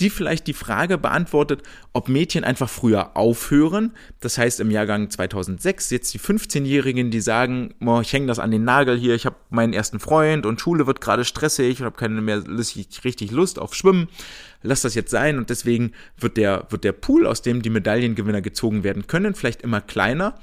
die vielleicht die Frage beantwortet, ob Mädchen einfach früher aufhören. Das heißt im Jahrgang 2006 jetzt die 15-Jährigen, die sagen, oh, ich hänge das an den Nagel hier, ich habe meinen ersten Freund und Schule wird gerade stressig und habe keine mehr richtig Lust auf Schwimmen. Lass das jetzt sein und deswegen wird der, wird der Pool, aus dem die Medaillengewinner gezogen werden können, vielleicht immer kleiner.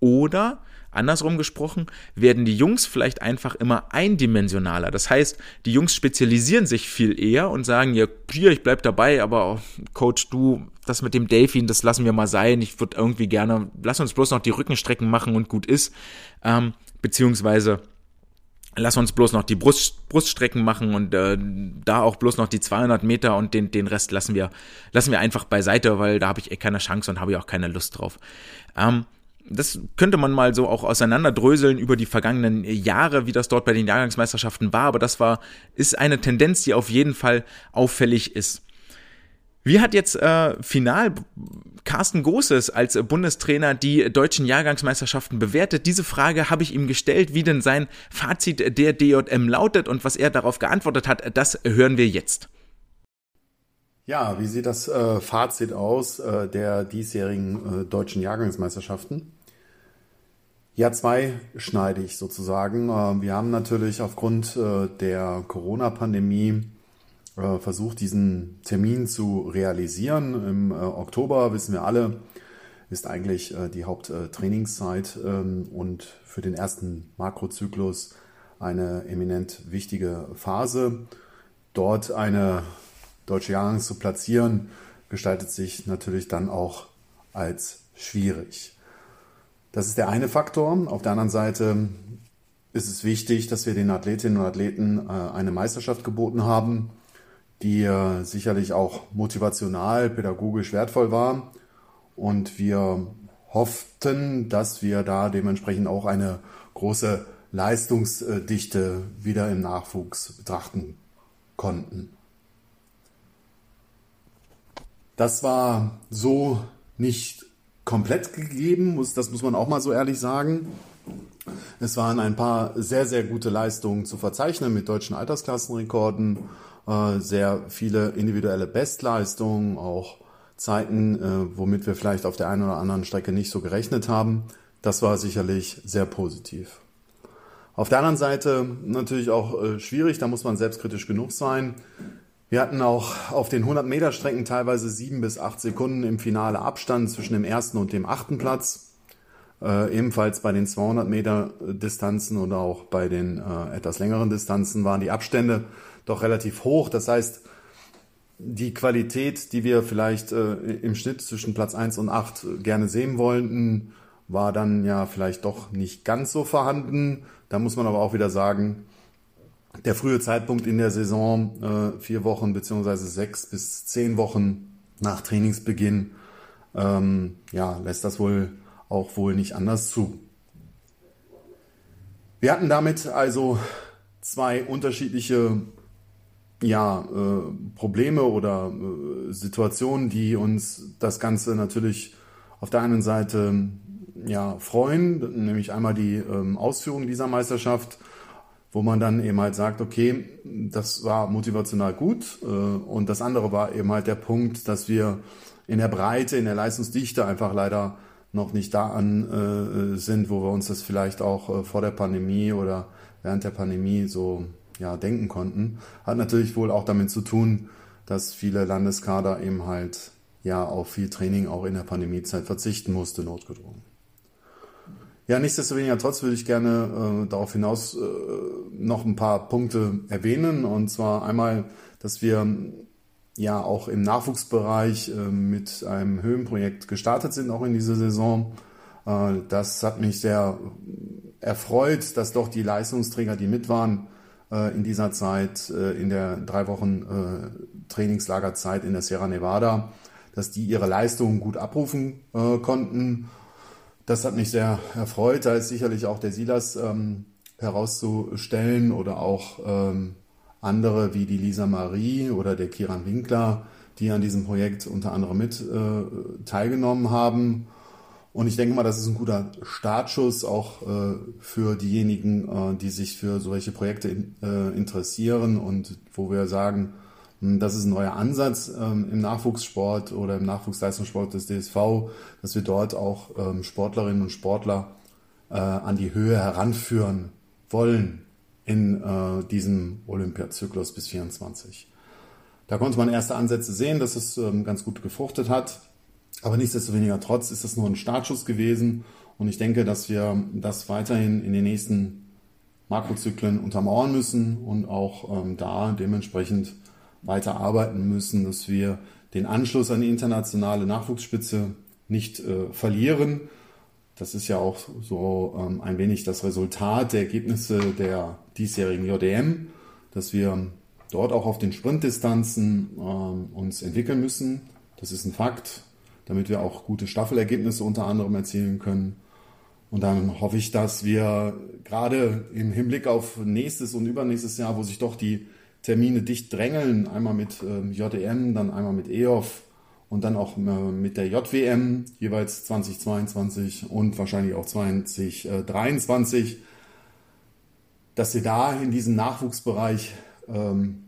Oder Andersrum gesprochen, werden die Jungs vielleicht einfach immer eindimensionaler. Das heißt, die Jungs spezialisieren sich viel eher und sagen, ja, hier, ich bleib dabei, aber Coach, du, das mit dem Delfin, das lassen wir mal sein. Ich würde irgendwie gerne, lass uns bloß noch die Rückenstrecken machen und gut ist. Ähm, beziehungsweise lass uns bloß noch die Brust, Bruststrecken machen und äh, da auch bloß noch die 200 Meter und den, den Rest lassen wir, lassen wir einfach beiseite, weil da habe ich eh keine Chance und habe ich auch keine Lust drauf. Ähm, das könnte man mal so auch auseinanderdröseln über die vergangenen Jahre, wie das dort bei den Jahrgangsmeisterschaften war, aber das war, ist eine Tendenz, die auf jeden Fall auffällig ist. Wie hat jetzt äh, final Carsten Großes als Bundestrainer die deutschen Jahrgangsmeisterschaften bewertet? Diese Frage habe ich ihm gestellt, wie denn sein Fazit der DJM lautet und was er darauf geantwortet hat, das hören wir jetzt. Ja, wie sieht das äh, Fazit aus äh, der diesjährigen äh, deutschen Jahrgangsmeisterschaften? Ja, zweischneidig sozusagen. Äh, wir haben natürlich aufgrund äh, der Corona-Pandemie äh, versucht, diesen Termin zu realisieren. Im Oktober, wissen wir alle, ist eigentlich die Haupttrainingszeit ähm, und für den ersten Makrozyklus eine eminent wichtige Phase. Dort eine deutsche Jahrgangs zu platzieren, gestaltet sich natürlich dann auch als schwierig. Das ist der eine Faktor. Auf der anderen Seite ist es wichtig, dass wir den Athletinnen und Athleten äh, eine Meisterschaft geboten haben, die äh, sicherlich auch motivational, pädagogisch wertvoll war. Und wir hofften, dass wir da dementsprechend auch eine große Leistungsdichte wieder im Nachwuchs betrachten konnten. Das war so nicht komplett gegeben, das muss man auch mal so ehrlich sagen. Es waren ein paar sehr, sehr gute Leistungen zu verzeichnen mit deutschen Altersklassenrekorden, äh, sehr viele individuelle Bestleistungen, auch Zeiten, äh, womit wir vielleicht auf der einen oder anderen Strecke nicht so gerechnet haben. Das war sicherlich sehr positiv. Auf der anderen Seite natürlich auch äh, schwierig, da muss man selbstkritisch genug sein. Wir hatten auch auf den 100 Meter Strecken teilweise sieben bis acht Sekunden im Finale Abstand zwischen dem ersten und dem achten Platz. Äh, ebenfalls bei den 200 Meter Distanzen oder auch bei den äh, etwas längeren Distanzen waren die Abstände doch relativ hoch. Das heißt, die Qualität, die wir vielleicht äh, im Schnitt zwischen Platz 1 und 8 gerne sehen wollten, war dann ja vielleicht doch nicht ganz so vorhanden. Da muss man aber auch wieder sagen, der frühe Zeitpunkt in der Saison, äh, vier Wochen beziehungsweise sechs bis zehn Wochen nach Trainingsbeginn, ähm, ja, lässt das wohl auch wohl nicht anders zu. Wir hatten damit also zwei unterschiedliche ja, äh, Probleme oder äh, Situationen, die uns das Ganze natürlich auf der einen Seite ja, freuen, nämlich einmal die ähm, Ausführung dieser Meisterschaft, wo man dann eben halt sagt, okay, das war motivational gut äh, und das andere war eben halt der Punkt, dass wir in der Breite, in der Leistungsdichte einfach leider noch nicht da an äh, sind, wo wir uns das vielleicht auch äh, vor der Pandemie oder während der Pandemie so ja, denken konnten. Hat natürlich wohl auch damit zu tun, dass viele Landeskader eben halt ja auf viel Training auch in der Pandemiezeit verzichten musste, notgedrungen. Ja, nichtsdestoweniger trotz würde ich gerne äh, darauf hinaus äh, noch ein paar Punkte erwähnen. Und zwar einmal, dass wir ja auch im Nachwuchsbereich äh, mit einem Höhenprojekt gestartet sind, auch in dieser Saison. Äh, das hat mich sehr erfreut, dass doch die Leistungsträger, die mit waren, äh, in dieser Zeit, äh, in der drei Wochen Trainingslagerzeit in der Sierra Nevada, dass die ihre Leistungen gut abrufen konnten das hat mich sehr erfreut. Da ist sicherlich auch der Silas ähm, herauszustellen oder auch ähm, andere wie die Lisa Marie oder der Kiran Winkler, die an diesem Projekt unter anderem mit äh, teilgenommen haben. Und ich denke mal, das ist ein guter Startschuss auch äh, für diejenigen, äh, die sich für solche Projekte in, äh, interessieren und wo wir sagen, das ist ein neuer Ansatz ähm, im Nachwuchssport oder im Nachwuchsleistungssport des DSV, dass wir dort auch ähm, Sportlerinnen und Sportler äh, an die Höhe heranführen wollen in äh, diesem Olympiazyklus bis 24. Da konnte man erste Ansätze sehen, dass es ähm, ganz gut gefruchtet hat. Aber nichtsdestoweniger trotz ist es nur ein Startschuss gewesen. Und ich denke, dass wir das weiterhin in den nächsten Makrozyklen untermauern müssen und auch ähm, da dementsprechend weiter arbeiten müssen, dass wir den Anschluss an die internationale Nachwuchsspitze nicht äh, verlieren. Das ist ja auch so ähm, ein wenig das Resultat der Ergebnisse der diesjährigen JDM, dass wir dort auch auf den Sprintdistanzen ähm, uns entwickeln müssen. Das ist ein Fakt, damit wir auch gute Staffelergebnisse unter anderem erzielen können. Und dann hoffe ich, dass wir gerade im Hinblick auf nächstes und übernächstes Jahr, wo sich doch die Termine dicht drängeln, einmal mit ähm, JDM, dann einmal mit EOF und dann auch äh, mit der JWM, jeweils 2022 und wahrscheinlich auch 2023, dass sie da in diesem Nachwuchsbereich ähm,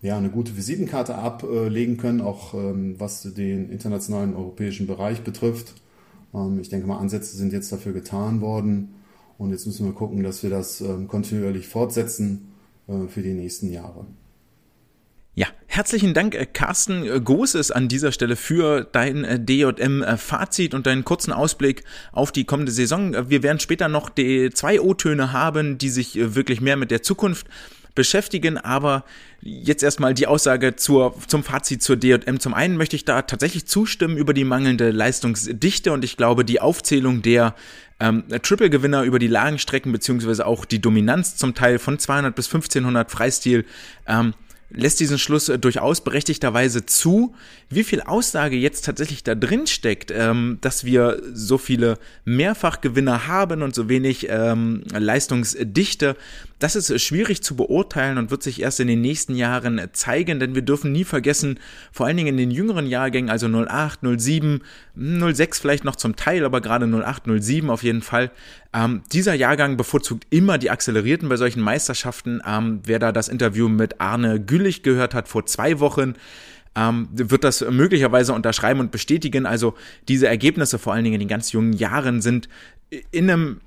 ja, eine gute Visitenkarte ablegen können, auch ähm, was den internationalen europäischen Bereich betrifft. Ähm, ich denke mal, Ansätze sind jetzt dafür getan worden und jetzt müssen wir gucken, dass wir das ähm, kontinuierlich fortsetzen für die nächsten Jahre. Ja, herzlichen Dank, äh, Carsten äh, Großes an dieser Stelle für dein DJM-Fazit und deinen kurzen Ausblick auf die kommende Saison. Wir werden später noch die zwei O-Töne haben, die sich wirklich mehr mit der Zukunft beschäftigen, aber jetzt erstmal die Aussage zur, zum Fazit zur DJM. Zum einen möchte ich da tatsächlich zustimmen über die mangelnde Leistungsdichte und ich glaube, die Aufzählung der ähm, Triple-Gewinner über die Lagenstrecken beziehungsweise auch die Dominanz zum Teil von 200 bis 1500 Freistil ähm, lässt diesen Schluss äh, durchaus berechtigterweise zu. Wie viel Aussage jetzt tatsächlich da drin steckt, ähm, dass wir so viele Mehrfachgewinner haben und so wenig ähm, Leistungsdichte, das ist schwierig zu beurteilen und wird sich erst in den nächsten Jahren zeigen, denn wir dürfen nie vergessen, vor allen Dingen in den jüngeren Jahrgängen, also 08, 07, 06 vielleicht noch zum Teil, aber gerade 08, 07 auf jeden Fall, ähm, dieser Jahrgang bevorzugt immer die Accelerierten bei solchen Meisterschaften. Ähm, wer da das Interview mit Arne Güllich gehört hat vor zwei Wochen, ähm, wird das möglicherweise unterschreiben und bestätigen. Also diese Ergebnisse, vor allen Dingen in den ganz jungen Jahren, sind in einem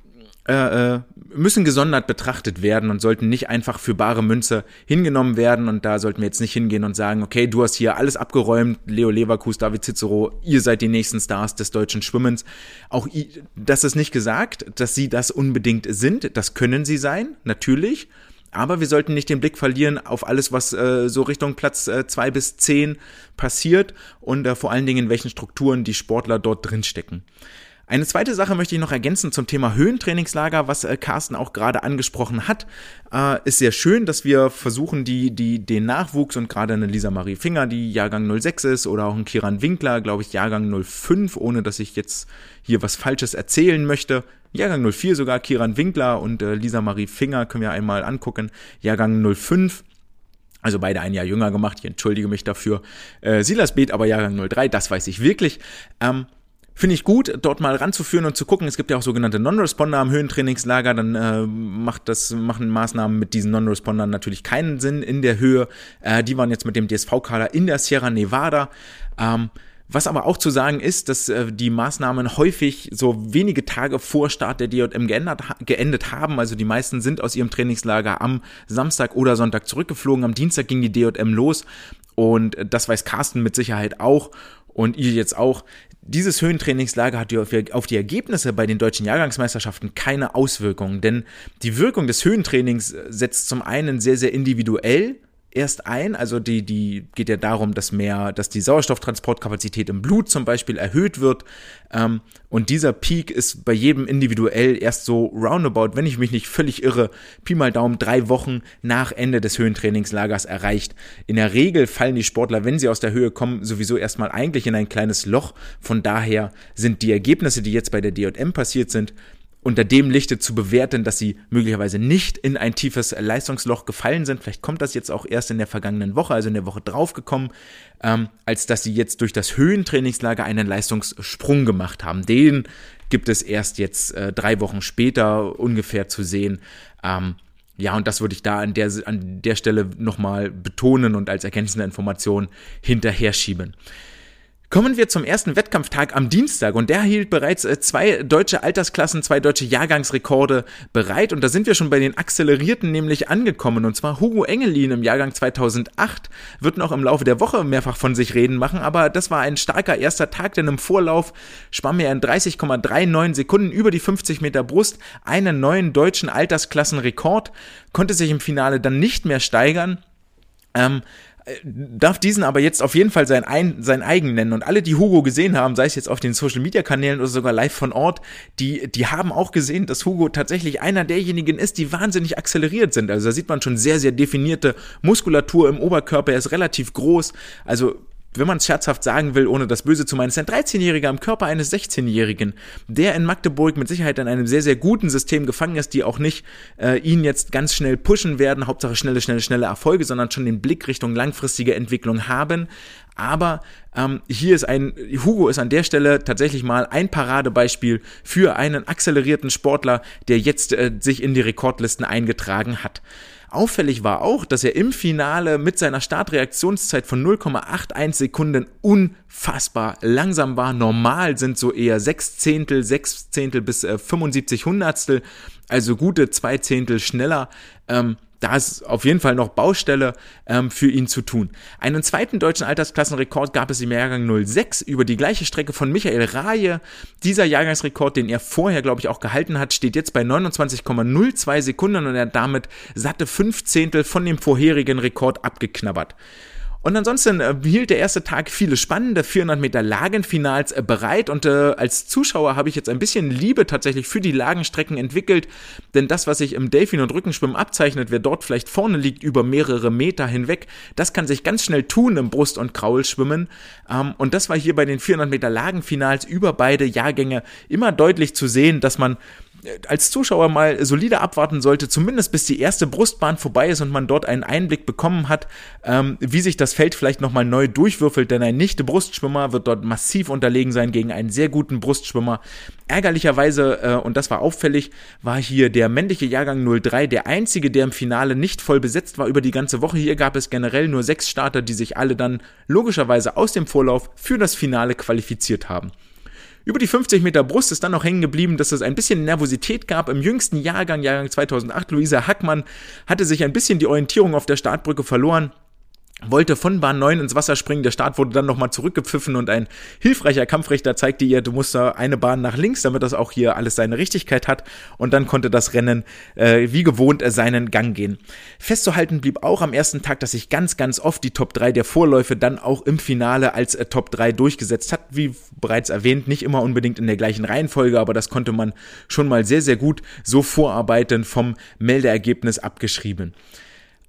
äh, äh, müssen gesondert betrachtet werden und sollten nicht einfach für bare Münze hingenommen werden. Und da sollten wir jetzt nicht hingehen und sagen, okay, du hast hier alles abgeräumt, Leo Leverkus, David Cicero, ihr seid die nächsten Stars des deutschen Schwimmens. Auch das ist nicht gesagt, dass sie das unbedingt sind. Das können sie sein, natürlich. Aber wir sollten nicht den Blick verlieren auf alles, was äh, so Richtung Platz äh, zwei bis zehn passiert und äh, vor allen Dingen in welchen Strukturen die Sportler dort drin stecken. Eine zweite Sache möchte ich noch ergänzen zum Thema Höhentrainingslager, was äh, Carsten auch gerade angesprochen hat. Äh, ist sehr schön, dass wir versuchen, die, die, den Nachwuchs und gerade eine Lisa Marie Finger, die Jahrgang 06 ist, oder auch ein Kiran Winkler, glaube ich, Jahrgang 05, ohne dass ich jetzt hier was Falsches erzählen möchte. Jahrgang 04 sogar, Kiran Winkler und äh, Lisa Marie Finger können wir einmal angucken. Jahrgang 05. Also beide ein Jahr jünger gemacht, ich entschuldige mich dafür. Äh, Silas Beet aber Jahrgang 03, das weiß ich wirklich. Ähm, Finde ich gut, dort mal ranzuführen und zu gucken. Es gibt ja auch sogenannte Non-Responder am Höhentrainingslager. Dann äh, macht das, machen Maßnahmen mit diesen Non-Respondern natürlich keinen Sinn in der Höhe. Äh, die waren jetzt mit dem DSV-Kader in der Sierra Nevada. Ähm, was aber auch zu sagen ist, dass äh, die Maßnahmen häufig so wenige Tage vor Start der DJM geändert, geendet haben. Also die meisten sind aus ihrem Trainingslager am Samstag oder Sonntag zurückgeflogen. Am Dienstag ging die DJM los. Und das weiß Carsten mit Sicherheit auch und ihr jetzt auch. Dieses Höhentrainingslager hat auf die Ergebnisse bei den deutschen Jahrgangsmeisterschaften keine Auswirkungen, denn die Wirkung des Höhentrainings setzt zum einen sehr, sehr individuell erst ein. Also die, die geht ja darum, dass mehr, dass die Sauerstofftransportkapazität im Blut zum Beispiel erhöht wird. Ähm, und dieser Peak ist bei jedem individuell erst so roundabout, wenn ich mich nicht völlig irre, Pi mal Daumen drei Wochen nach Ende des Höhentrainingslagers erreicht. In der Regel fallen die Sportler, wenn sie aus der Höhe kommen, sowieso erstmal eigentlich in ein kleines Loch. Von daher sind die Ergebnisse, die jetzt bei der DJM passiert sind, unter dem Lichte zu bewerten, dass sie möglicherweise nicht in ein tiefes Leistungsloch gefallen sind. Vielleicht kommt das jetzt auch erst in der vergangenen Woche, also in der Woche drauf gekommen, ähm, als dass sie jetzt durch das Höhentrainingslager einen Leistungssprung gemacht haben. Den gibt es erst jetzt äh, drei Wochen später ungefähr zu sehen. Ähm, ja, und das würde ich da an der, an der Stelle nochmal betonen und als ergänzende Information hinterher schieben. Kommen wir zum ersten Wettkampftag am Dienstag und der hielt bereits äh, zwei deutsche Altersklassen, zwei deutsche Jahrgangsrekorde bereit. Und da sind wir schon bei den Accelerierten nämlich angekommen. Und zwar Hugo Engelin im Jahrgang 2008 wird noch im Laufe der Woche mehrfach von sich reden machen, aber das war ein starker erster Tag, denn im Vorlauf schwamm er in 30,39 Sekunden über die 50 Meter Brust einen neuen deutschen Altersklassenrekord, konnte sich im Finale dann nicht mehr steigern. Ähm, darf diesen aber jetzt auf jeden Fall sein, ein, sein eigen nennen. Und alle, die Hugo gesehen haben, sei es jetzt auf den Social Media Kanälen oder sogar live von Ort, die, die haben auch gesehen, dass Hugo tatsächlich einer derjenigen ist, die wahnsinnig akzeleriert sind. Also da sieht man schon sehr, sehr definierte Muskulatur im Oberkörper. Er ist relativ groß. Also wenn man es scherzhaft sagen will, ohne das Böse zu meinen, ist ein 13-Jähriger im Körper eines 16-Jährigen, der in Magdeburg mit Sicherheit in einem sehr, sehr guten System gefangen ist, die auch nicht äh, ihn jetzt ganz schnell pushen werden, Hauptsache schnelle, schnelle, schnelle Erfolge, sondern schon den Blick Richtung langfristige Entwicklung haben. Aber ähm, hier ist ein, Hugo ist an der Stelle tatsächlich mal ein Paradebeispiel für einen akzelerierten Sportler, der jetzt äh, sich in die Rekordlisten eingetragen hat. Auffällig war auch, dass er im Finale mit seiner Startreaktionszeit von 0,81 Sekunden unfassbar langsam war. Normal sind so eher sechs Zehntel, sechs Zehntel bis äh, 75 Hundertstel, also gute zwei Zehntel schneller. Ähm, da ist auf jeden Fall noch Baustelle ähm, für ihn zu tun. Einen zweiten deutschen Altersklassenrekord gab es im Jahrgang 06 über die gleiche Strecke von Michael Raje. Dieser Jahrgangsrekord, den er vorher, glaube ich, auch gehalten hat, steht jetzt bei 29,02 Sekunden und er hat damit satte fünf Zehntel von dem vorherigen Rekord abgeknabbert. Und ansonsten äh, hielt der erste Tag viele spannende 400 Meter Lagenfinals äh, bereit. Und äh, als Zuschauer habe ich jetzt ein bisschen Liebe tatsächlich für die Lagenstrecken entwickelt, denn das, was sich im Delfin- und Rückenschwimmen abzeichnet, wer dort vielleicht vorne liegt über mehrere Meter hinweg, das kann sich ganz schnell tun im Brust- und Kraulschwimmen. Ähm, und das war hier bei den 400 Meter Lagenfinals über beide Jahrgänge immer deutlich zu sehen, dass man als Zuschauer mal solide abwarten sollte, zumindest bis die erste Brustbahn vorbei ist und man dort einen Einblick bekommen hat, ähm, wie sich das Feld vielleicht nochmal neu durchwürfelt, denn ein nicht Brustschwimmer wird dort massiv unterlegen sein gegen einen sehr guten Brustschwimmer. Ärgerlicherweise, äh, und das war auffällig, war hier der männliche Jahrgang 03 der einzige, der im Finale nicht voll besetzt war über die ganze Woche. Hier gab es generell nur sechs Starter, die sich alle dann logischerweise aus dem Vorlauf für das Finale qualifiziert haben. Über die 50 Meter Brust ist dann noch hängen geblieben, dass es ein bisschen Nervosität gab. Im jüngsten Jahrgang, Jahrgang 2008, Luisa Hackmann hatte sich ein bisschen die Orientierung auf der Startbrücke verloren wollte von Bahn 9 ins Wasser springen. Der Start wurde dann nochmal zurückgepfiffen und ein hilfreicher Kampfrichter zeigte ihr, du musst da eine Bahn nach links, damit das auch hier alles seine Richtigkeit hat. Und dann konnte das Rennen äh, wie gewohnt seinen Gang gehen. Festzuhalten blieb auch am ersten Tag, dass sich ganz, ganz oft die Top 3 der Vorläufe dann auch im Finale als äh, Top 3 durchgesetzt hat. Wie bereits erwähnt, nicht immer unbedingt in der gleichen Reihenfolge, aber das konnte man schon mal sehr, sehr gut so vorarbeiten vom Meldeergebnis abgeschrieben.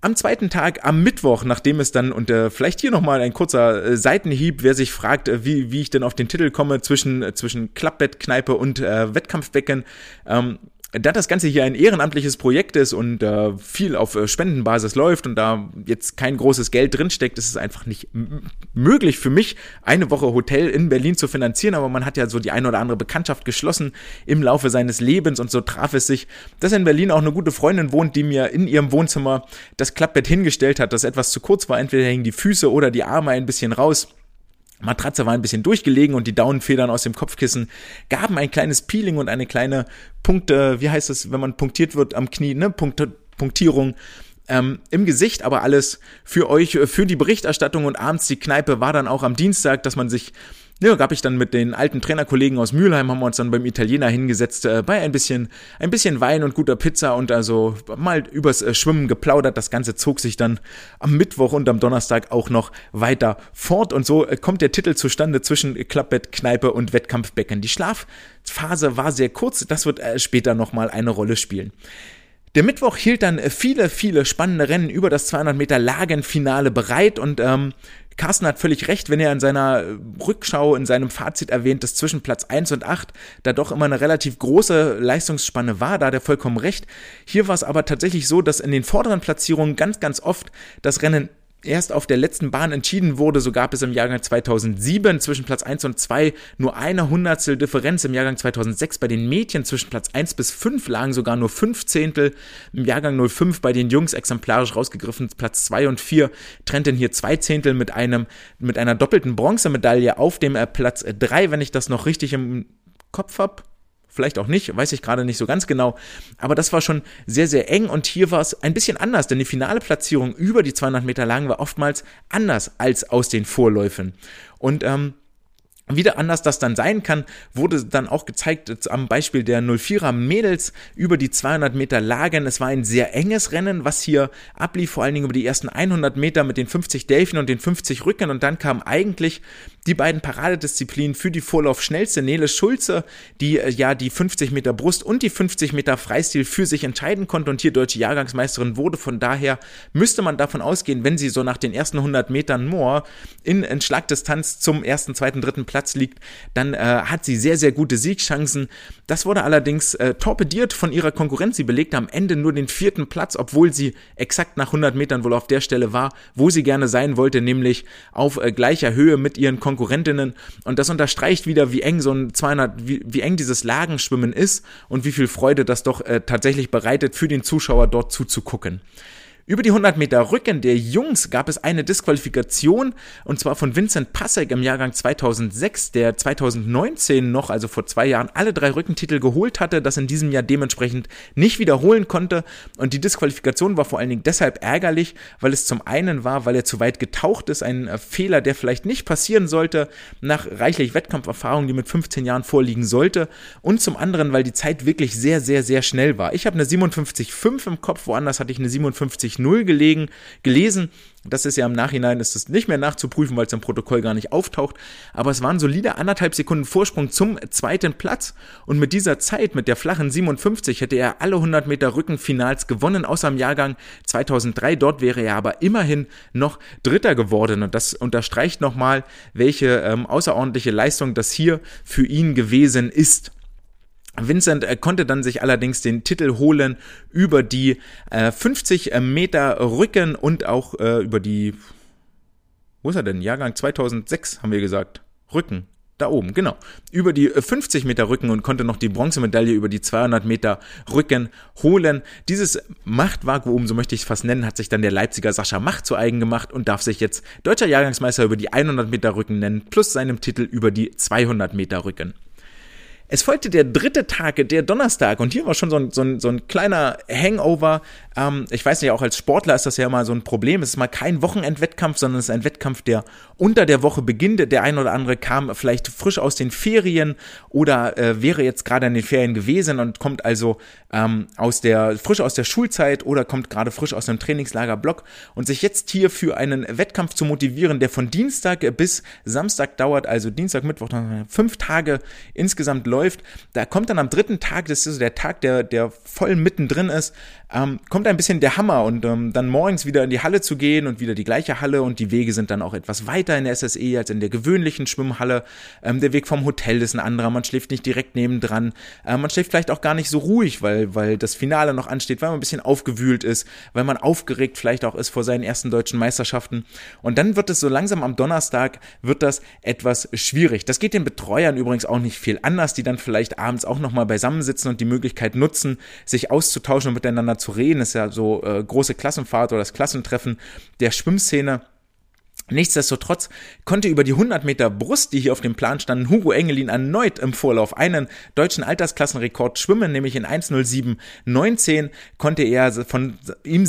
Am zweiten Tag, am Mittwoch, nachdem es dann, und äh, vielleicht hier nochmal ein kurzer äh, Seitenhieb, wer sich fragt, äh, wie, wie ich denn auf den Titel komme zwischen, äh, zwischen Klappbettkneipe und äh, Wettkampfbecken. Ähm, da das Ganze hier ein ehrenamtliches Projekt ist und äh, viel auf äh, Spendenbasis läuft und da jetzt kein großes Geld drinsteckt, ist es einfach nicht möglich für mich, eine Woche Hotel in Berlin zu finanzieren. Aber man hat ja so die eine oder andere Bekanntschaft geschlossen im Laufe seines Lebens und so traf es sich, dass in Berlin auch eine gute Freundin wohnt, die mir in ihrem Wohnzimmer das Klappbett hingestellt hat, das etwas zu kurz war. Entweder hängen die Füße oder die Arme ein bisschen raus. Matratze war ein bisschen durchgelegen und die Daunenfedern aus dem Kopfkissen gaben ein kleines Peeling und eine kleine Punkte, wie heißt es, wenn man punktiert wird am Knie, ne, Punkte, Punktierung ähm, im Gesicht, aber alles für euch, für die Berichterstattung und abends die Kneipe war dann auch am Dienstag, dass man sich ja, gab ich dann mit den alten Trainerkollegen aus Mülheim, haben wir uns dann beim Italiener hingesetzt, äh, bei ein bisschen, ein bisschen Wein und guter Pizza und also mal übers äh, Schwimmen geplaudert. Das Ganze zog sich dann am Mittwoch und am Donnerstag auch noch weiter fort und so äh, kommt der Titel zustande zwischen Klappbett, Kneipe und Wettkampfbecken. Die Schlafphase war sehr kurz, das wird äh, später nochmal eine Rolle spielen. Der Mittwoch hielt dann äh, viele, viele spannende Rennen über das 200 Meter Lagenfinale bereit und ähm, Carsten hat völlig recht, wenn er in seiner Rückschau, in seinem Fazit erwähnt, dass zwischen Platz 1 und 8 da doch immer eine relativ große Leistungsspanne war, da hat er vollkommen recht. Hier war es aber tatsächlich so, dass in den vorderen Platzierungen ganz, ganz oft das Rennen erst auf der letzten Bahn entschieden wurde, so gab es im Jahrgang 2007 zwischen Platz 1 und 2 nur eine Hundertstel Differenz. Im Jahrgang 2006 bei den Mädchen zwischen Platz 1 bis 5 lagen sogar nur 5 Zehntel. Im Jahrgang 05 bei den Jungs exemplarisch rausgegriffen Platz 2 und 4 trennten hier zwei Zehntel mit einem, mit einer doppelten Bronzemedaille auf dem äh, Platz 3, wenn ich das noch richtig im Kopf habe vielleicht auch nicht, weiß ich gerade nicht so ganz genau. Aber das war schon sehr, sehr eng und hier war es ein bisschen anders, denn die finale Platzierung über die 200 Meter lang war oftmals anders als aus den Vorläufen. Und ähm, wieder anders das dann sein kann, wurde dann auch gezeigt am Beispiel der 04er Mädels über die 200 Meter Lagen. Es war ein sehr enges Rennen, was hier ablief, vor allen Dingen über die ersten 100 Meter mit den 50 Delfin und den 50 Rücken und dann kam eigentlich die beiden Paradedisziplinen für die Vorlaufschnellste Nele Schulze, die äh, ja die 50 Meter Brust und die 50 Meter Freistil für sich entscheiden konnte und hier deutsche Jahrgangsmeisterin wurde. Von daher müsste man davon ausgehen, wenn sie so nach den ersten 100 Metern more in, in Schlagdistanz zum ersten, zweiten, dritten Platz liegt, dann äh, hat sie sehr, sehr gute Siegchancen. Das wurde allerdings äh, torpediert von ihrer Konkurrenz. Sie belegte am Ende nur den vierten Platz, obwohl sie exakt nach 100 Metern wohl auf der Stelle war, wo sie gerne sein wollte, nämlich auf äh, gleicher Höhe mit ihren Konkurrenten Konkurrentinnen. Und das unterstreicht wieder, wie eng so ein 200, wie, wie eng dieses Lagenschwimmen ist und wie viel Freude das doch äh, tatsächlich bereitet, für den Zuschauer dort zuzugucken. Über die 100 Meter Rücken der Jungs gab es eine Disqualifikation und zwar von Vincent Passek im Jahrgang 2006, der 2019 noch, also vor zwei Jahren, alle drei Rückentitel geholt hatte, das in diesem Jahr dementsprechend nicht wiederholen konnte und die Disqualifikation war vor allen Dingen deshalb ärgerlich, weil es zum einen war, weil er zu weit getaucht ist, ein äh, Fehler, der vielleicht nicht passieren sollte, nach reichlich Wettkampferfahrung, die mit 15 Jahren vorliegen sollte und zum anderen, weil die Zeit wirklich sehr, sehr, sehr schnell war. Ich habe eine 57,5 im Kopf, woanders hatte ich eine 57 1.50 gelegen, gelesen. Das ist ja im Nachhinein, ist es nicht mehr nachzuprüfen, weil es im Protokoll gar nicht auftaucht. Aber es waren solide anderthalb Sekunden Vorsprung zum zweiten Platz. Und mit dieser Zeit, mit der flachen 57, hätte er alle 100 Meter Rückenfinals gewonnen, außer im Jahrgang 2003. Dort wäre er aber immerhin noch Dritter geworden. Und das unterstreicht nochmal, welche ähm, außerordentliche Leistung das hier für ihn gewesen ist. Vincent äh, konnte dann sich allerdings den Titel holen über die äh, 50 äh, Meter Rücken und auch äh, über die, wo ist er denn? Jahrgang 2006 haben wir gesagt. Rücken. Da oben, genau. Über die 50 äh, Meter Rücken und konnte noch die Bronzemedaille über die 200 Meter Rücken holen. Dieses Machtvakuum, so möchte ich es fast nennen, hat sich dann der Leipziger Sascha Macht zu eigen gemacht und darf sich jetzt deutscher Jahrgangsmeister über die 100 Meter Rücken nennen, plus seinem Titel über die 200 Meter Rücken. Es folgte der dritte Tag, der Donnerstag, und hier war schon so ein, so ein, so ein kleiner Hangover. Ähm, ich weiß nicht, auch als Sportler ist das ja immer so ein Problem. Es ist mal kein Wochenendwettkampf, sondern es ist ein Wettkampf, der unter der Woche beginnt. Der ein oder andere kam vielleicht frisch aus den Ferien oder äh, wäre jetzt gerade in den Ferien gewesen und kommt also ähm, aus der, frisch aus der Schulzeit oder kommt gerade frisch aus einem Trainingslagerblock und sich jetzt hier für einen Wettkampf zu motivieren, der von Dienstag bis Samstag dauert, also Dienstag, Mittwoch, fünf Tage insgesamt läuft. Da kommt dann am dritten Tag, das ist so der Tag, der, der voll mittendrin ist, ähm, kommt ein bisschen der Hammer und ähm, dann morgens wieder in die Halle zu gehen und wieder die gleiche Halle und die Wege sind dann auch etwas weiter in der SSE als in der gewöhnlichen Schwimmhalle. Ähm, der Weg vom Hotel ist ein anderer, man schläft nicht direkt nebendran. Äh, man schläft vielleicht auch gar nicht so ruhig, weil, weil das Finale noch ansteht, weil man ein bisschen aufgewühlt ist, weil man aufgeregt vielleicht auch ist vor seinen ersten deutschen Meisterschaften. Und dann wird es so langsam am Donnerstag, wird das etwas schwierig. Das geht den Betreuern übrigens auch nicht viel anders, die dann vielleicht abends auch nochmal beisammensitzen und die Möglichkeit nutzen, sich auszutauschen und miteinander zu reden. Ist ja so äh, große Klassenfahrt oder das Klassentreffen der Schwimmszene. Nichtsdestotrotz konnte über die 100 Meter Brust, die hier auf dem Plan standen, Hugo Engelin erneut im Vorlauf einen deutschen Altersklassenrekord schwimmen, nämlich in 1.07.19 konnte er von ihm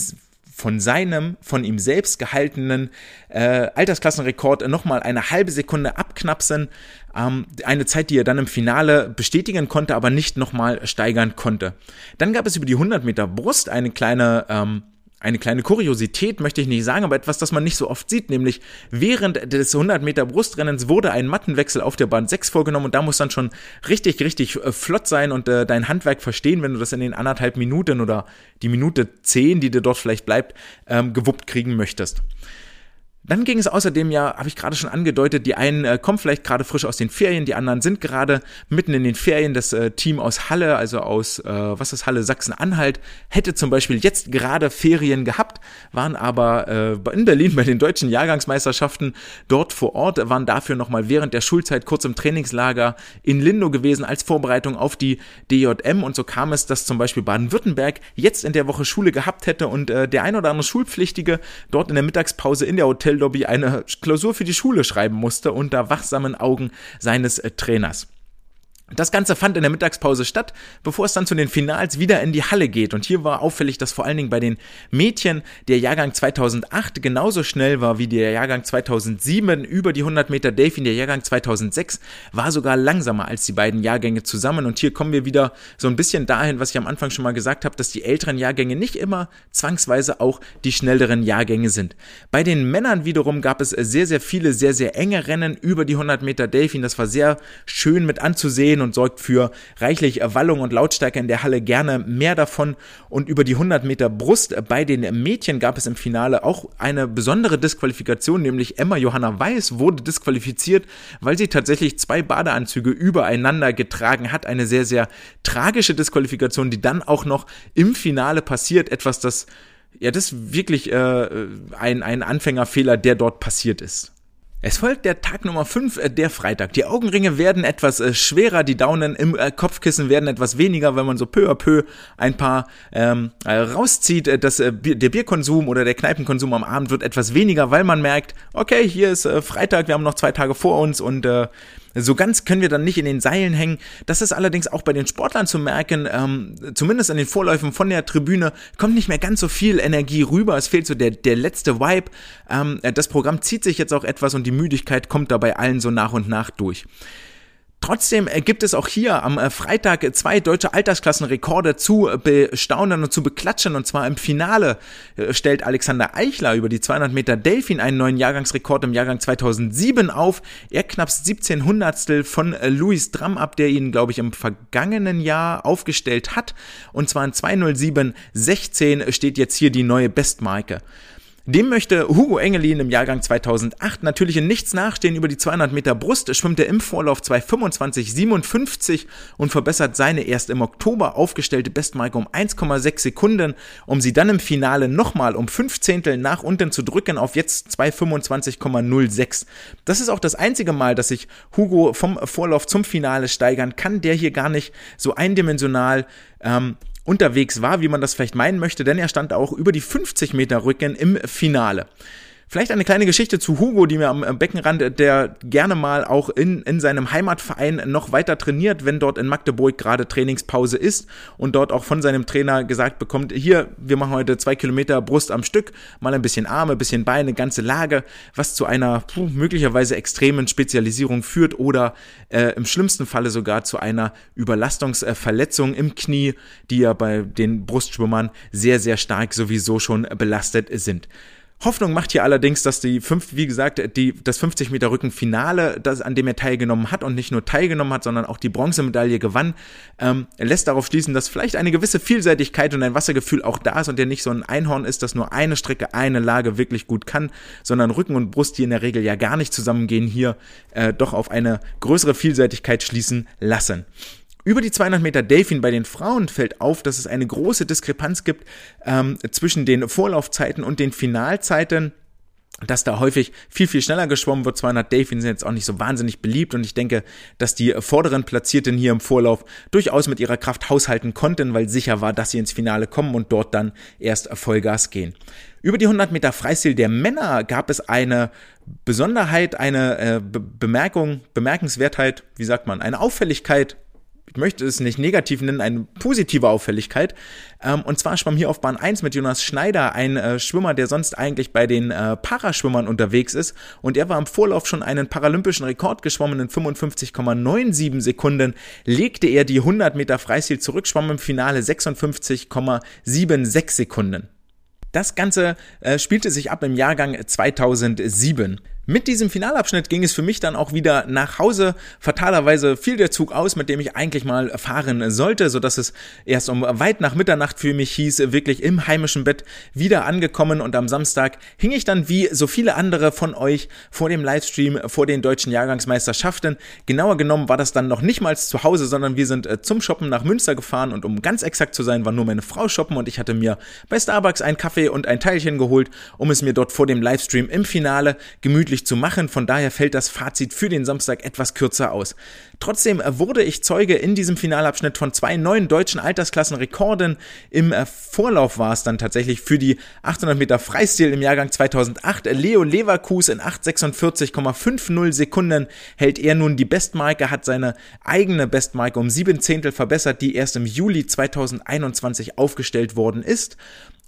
von seinem, von ihm selbst gehaltenen äh, Altersklassenrekord nochmal eine halbe Sekunde abknapsen. Ähm, eine Zeit, die er dann im Finale bestätigen konnte, aber nicht nochmal steigern konnte. Dann gab es über die 100 Meter Brust eine kleine ähm, eine kleine Kuriosität möchte ich nicht sagen, aber etwas, das man nicht so oft sieht, nämlich während des 100 Meter Brustrennens wurde ein Mattenwechsel auf der Bahn 6 vorgenommen und da muss dann schon richtig, richtig äh, flott sein und äh, dein Handwerk verstehen, wenn du das in den anderthalb Minuten oder die Minute 10, die dir dort vielleicht bleibt, ähm, gewuppt kriegen möchtest. Dann ging es außerdem ja, habe ich gerade schon angedeutet, die einen äh, kommen vielleicht gerade frisch aus den Ferien, die anderen sind gerade mitten in den Ferien. Das äh, Team aus Halle, also aus, äh, was ist Halle, Sachsen-Anhalt, hätte zum Beispiel jetzt gerade Ferien gehabt, waren aber äh, in Berlin bei den deutschen Jahrgangsmeisterschaften dort vor Ort, waren dafür nochmal während der Schulzeit kurz im Trainingslager in Lindo gewesen als Vorbereitung auf die DJM und so kam es, dass zum Beispiel Baden-Württemberg jetzt in der Woche Schule gehabt hätte und äh, der ein oder andere Schulpflichtige dort in der Mittagspause in der Hotel Hotellobby eine Klausur für die Schule schreiben musste unter wachsamen Augen seines äh, Trainers. Das Ganze fand in der Mittagspause statt, bevor es dann zu den Finals wieder in die Halle geht. Und hier war auffällig, dass vor allen Dingen bei den Mädchen der Jahrgang 2008 genauso schnell war wie der Jahrgang 2007 über die 100 Meter Delfin. Der Jahrgang 2006 war sogar langsamer als die beiden Jahrgänge zusammen. Und hier kommen wir wieder so ein bisschen dahin, was ich am Anfang schon mal gesagt habe, dass die älteren Jahrgänge nicht immer zwangsweise auch die schnelleren Jahrgänge sind. Bei den Männern wiederum gab es sehr, sehr viele, sehr, sehr enge Rennen über die 100 Meter Delfin. Das war sehr schön mit anzusehen und sorgt für reichlich Wallung und Lautstärke in der Halle. Gerne mehr davon. Und über die 100 Meter Brust bei den Mädchen gab es im Finale auch eine besondere Disqualifikation, nämlich Emma Johanna Weiß wurde disqualifiziert, weil sie tatsächlich zwei Badeanzüge übereinander getragen hat. Eine sehr, sehr tragische Disqualifikation, die dann auch noch im Finale passiert. Etwas, das ja, das ist wirklich äh, ein, ein Anfängerfehler, der dort passiert ist. Es folgt der Tag Nummer 5, äh, der Freitag. Die Augenringe werden etwas äh, schwerer, die Daunen im äh, Kopfkissen werden etwas weniger, wenn man so peu à peu ein paar ähm, äh, rauszieht. Das, der Bierkonsum oder der Kneipenkonsum am Abend wird etwas weniger, weil man merkt, okay, hier ist Freitag, wir haben noch zwei Tage vor uns und äh, so ganz können wir dann nicht in den Seilen hängen. Das ist allerdings auch bei den Sportlern zu merken, ähm, zumindest in den Vorläufen von der Tribüne kommt nicht mehr ganz so viel Energie rüber. Es fehlt so der, der letzte Vibe. Ähm, das Programm zieht sich jetzt auch etwas und die Müdigkeit kommt dabei allen so nach und nach durch. Trotzdem äh, gibt es auch hier am äh, Freitag zwei deutsche Altersklassenrekorde zu bestaunen und zu beklatschen. Und zwar im Finale äh, stellt Alexander Eichler über die 200 Meter Delfin einen neuen Jahrgangsrekord im Jahrgang 2007 auf. Er knapp 17 Hundertstel von Louis Dramm ab, der ihn, glaube ich, im vergangenen Jahr aufgestellt hat. Und zwar in 207,16 steht jetzt hier die neue Bestmarke. Dem möchte Hugo Engelin im Jahrgang 2008 natürlich in nichts nachstehen. Über die 200 Meter Brust schwimmt er im Vorlauf 225,57 und verbessert seine erst im Oktober aufgestellte Bestmarke um 1,6 Sekunden, um sie dann im Finale nochmal um 5 Zehntel nach unten zu drücken auf jetzt 225,06. Das ist auch das einzige Mal, dass sich Hugo vom Vorlauf zum Finale steigern kann, der hier gar nicht so eindimensional ähm, unterwegs war, wie man das vielleicht meinen möchte, denn er stand auch über die 50 Meter Rücken im Finale. Vielleicht eine kleine Geschichte zu Hugo, die mir am Beckenrand, der gerne mal auch in, in seinem Heimatverein noch weiter trainiert, wenn dort in Magdeburg gerade Trainingspause ist und dort auch von seinem Trainer gesagt bekommt, hier, wir machen heute zwei Kilometer Brust am Stück, mal ein bisschen Arme, ein bisschen Beine, ganze Lage, was zu einer puh, möglicherweise extremen Spezialisierung führt oder äh, im schlimmsten Falle sogar zu einer Überlastungsverletzung im Knie, die ja bei den Brustschwimmern sehr, sehr stark sowieso schon belastet sind. Hoffnung macht hier allerdings, dass die fünf, wie gesagt, die, das 50 Meter Rücken Finale, das, an dem er teilgenommen hat und nicht nur teilgenommen hat, sondern auch die Bronzemedaille gewann, ähm, lässt darauf schließen, dass vielleicht eine gewisse Vielseitigkeit und ein Wassergefühl auch da ist und der nicht so ein Einhorn ist, das nur eine Strecke, eine Lage wirklich gut kann, sondern Rücken und Brust, die in der Regel ja gar nicht zusammengehen, hier äh, doch auf eine größere Vielseitigkeit schließen lassen. Über die 200 Meter Delfin bei den Frauen fällt auf, dass es eine große Diskrepanz gibt ähm, zwischen den Vorlaufzeiten und den Finalzeiten dass da häufig viel, viel schneller geschwommen wird. 200 Delfin sind jetzt auch nicht so wahnsinnig beliebt und ich denke, dass die vorderen Platzierten hier im Vorlauf durchaus mit ihrer Kraft haushalten konnten, weil sicher war, dass sie ins Finale kommen und dort dann erst Vollgas gehen. Über die 100 Meter Freistil der Männer gab es eine Besonderheit, eine äh, Be Bemerkung, Bemerkenswertheit, wie sagt man, eine Auffälligkeit, ich möchte es nicht negativ nennen, eine positive Auffälligkeit. Ähm, und zwar schwamm hier auf Bahn 1 mit Jonas Schneider, ein äh, Schwimmer, der sonst eigentlich bei den äh, Paraschwimmern unterwegs ist. Und er war im Vorlauf schon einen paralympischen Rekord geschwommen in 55,97 Sekunden. Legte er die 100 Meter Freistil zurück, schwamm im Finale 56,76 Sekunden. Das Ganze äh, spielte sich ab im Jahrgang 2007. Mit diesem Finalabschnitt ging es für mich dann auch wieder nach Hause. Fatalerweise fiel der Zug aus, mit dem ich eigentlich mal fahren sollte, so dass es erst um weit nach Mitternacht für mich hieß, wirklich im heimischen Bett wieder angekommen und am Samstag hing ich dann wie so viele andere von euch vor dem Livestream vor den deutschen Jahrgangsmeisterschaften. Genauer genommen war das dann noch nicht mal zu Hause, sondern wir sind äh, zum Shoppen nach Münster gefahren und um ganz exakt zu sein, war nur meine Frau shoppen und ich hatte mir bei Starbucks einen Kaffee und ein Teilchen geholt, um es mir dort vor dem Livestream im Finale gemütlich möglich zu machen. Von daher fällt das Fazit für den Samstag etwas kürzer aus. Trotzdem wurde ich Zeuge in diesem Finalabschnitt von zwei neuen deutschen Altersklassenrekorden. Im äh, Vorlauf war es dann tatsächlich für die 800 Meter Freistil im Jahrgang 2008. Leo Leverkus in 8,46,50 Sekunden hält er nun die Bestmarke, hat seine eigene Bestmarke um sieben Zehntel verbessert, die erst im Juli 2021 aufgestellt worden ist.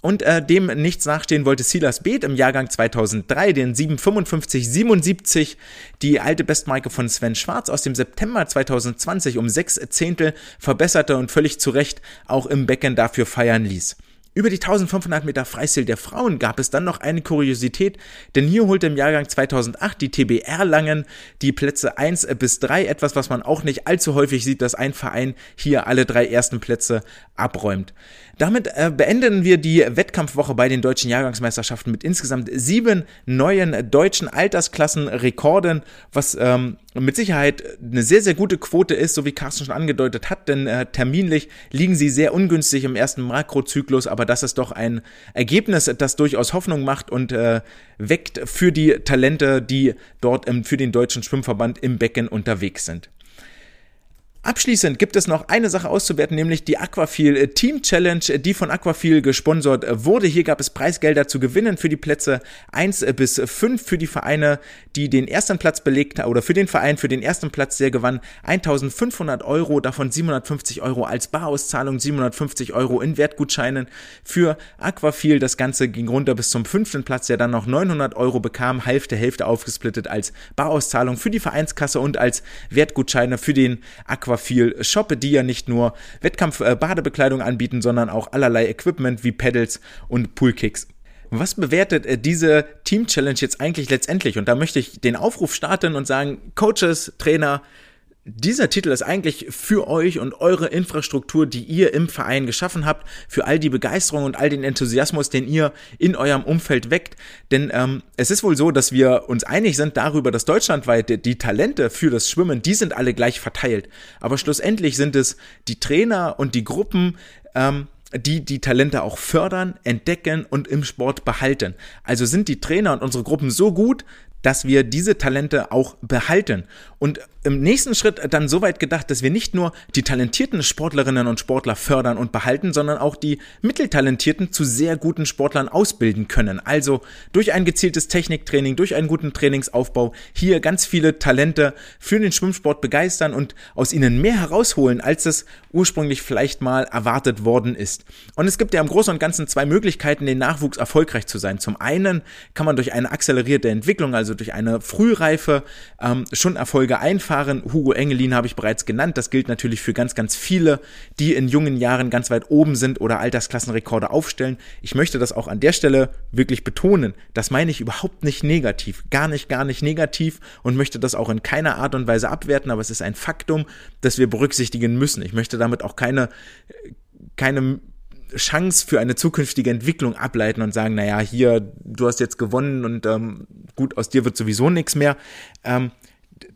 Und äh, dem nichts nachstehen wollte Silas Beeth im Jahrgang 2003, den 755,77, die alte Bestmarke von Sven Schwarz aus dem September 2020 um sechs Zehntel verbesserte und völlig zu Recht auch im Becken dafür feiern ließ. Über die 1500 Meter Freistil der Frauen gab es dann noch eine Kuriosität, denn hier holte im Jahrgang 2008 die TBR Langen die Plätze 1 bis 3, etwas, was man auch nicht allzu häufig sieht, dass ein Verein hier alle drei ersten Plätze abräumt. Damit äh, beenden wir die Wettkampfwoche bei den deutschen Jahrgangsmeisterschaften mit insgesamt sieben neuen deutschen Altersklassenrekorden, was ähm, mit Sicherheit eine sehr, sehr gute Quote ist, so wie Carsten schon angedeutet hat, denn äh, terminlich liegen sie sehr ungünstig im ersten Makrozyklus, aber das ist doch ein Ergebnis, das durchaus Hoffnung macht und äh, weckt für die Talente, die dort im, für den deutschen Schwimmverband im Becken unterwegs sind. Abschließend gibt es noch eine Sache auszuwerten, nämlich die Aquafil äh, Team Challenge, äh, die von Aquafil gesponsert äh, wurde. Hier gab es Preisgelder zu gewinnen für die Plätze 1 bis 5 für die Vereine, die den ersten Platz belegt oder für den Verein für den ersten Platz, der gewann 1500 Euro, davon 750 Euro als Barauszahlung, 750 Euro in Wertgutscheinen für Aquafil. Das Ganze ging runter bis zum fünften Platz, der dann noch 900 Euro bekam, Hälfte, Hälfte aufgesplittet als Barauszahlung für die Vereinskasse und als Wertgutscheine für den Aquafil Aquafil Shop, die ja nicht nur Wettkampf-Badebekleidung äh, anbieten, sondern auch allerlei Equipment wie Pedals und Poolkicks. Was bewertet äh, diese Team Challenge jetzt eigentlich letztendlich? Und da möchte ich den Aufruf starten und sagen, Coaches, Trainer, dieser Titel ist eigentlich für euch und eure Infrastruktur, die ihr im Verein geschaffen habt, für all die Begeisterung und all den Enthusiasmus, den ihr in eurem Umfeld weckt. Denn ähm, es ist wohl so, dass wir uns einig sind darüber, dass deutschlandweit die, die Talente für das Schwimmen, die sind alle gleich verteilt. Aber schlussendlich sind es die Trainer und die Gruppen, ähm, die die Talente auch fördern, entdecken und im Sport behalten. Also sind die Trainer und unsere Gruppen so gut, dass wir diese Talente auch behalten. Und im nächsten Schritt dann so weit gedacht, dass wir nicht nur die talentierten Sportlerinnen und Sportler fördern und behalten, sondern auch die mitteltalentierten zu sehr guten Sportlern ausbilden können. Also durch ein gezieltes Techniktraining, durch einen guten Trainingsaufbau hier ganz viele Talente für den Schwimmsport begeistern und aus ihnen mehr herausholen, als es ursprünglich vielleicht mal erwartet worden ist. Und es gibt ja im Großen und Ganzen zwei Möglichkeiten, den Nachwuchs erfolgreich zu sein. Zum einen kann man durch eine akzelerierte Entwicklung, also durch eine Frühreife, ähm, schon Erfolge einfahren Fahren. Hugo Engelin habe ich bereits genannt. Das gilt natürlich für ganz, ganz viele, die in jungen Jahren ganz weit oben sind oder Altersklassenrekorde aufstellen. Ich möchte das auch an der Stelle wirklich betonen. Das meine ich überhaupt nicht negativ. Gar nicht, gar nicht negativ und möchte das auch in keiner Art und Weise abwerten, aber es ist ein Faktum, das wir berücksichtigen müssen. Ich möchte damit auch keine, keine Chance für eine zukünftige Entwicklung ableiten und sagen, naja, hier, du hast jetzt gewonnen und ähm, gut, aus dir wird sowieso nichts mehr. Ähm,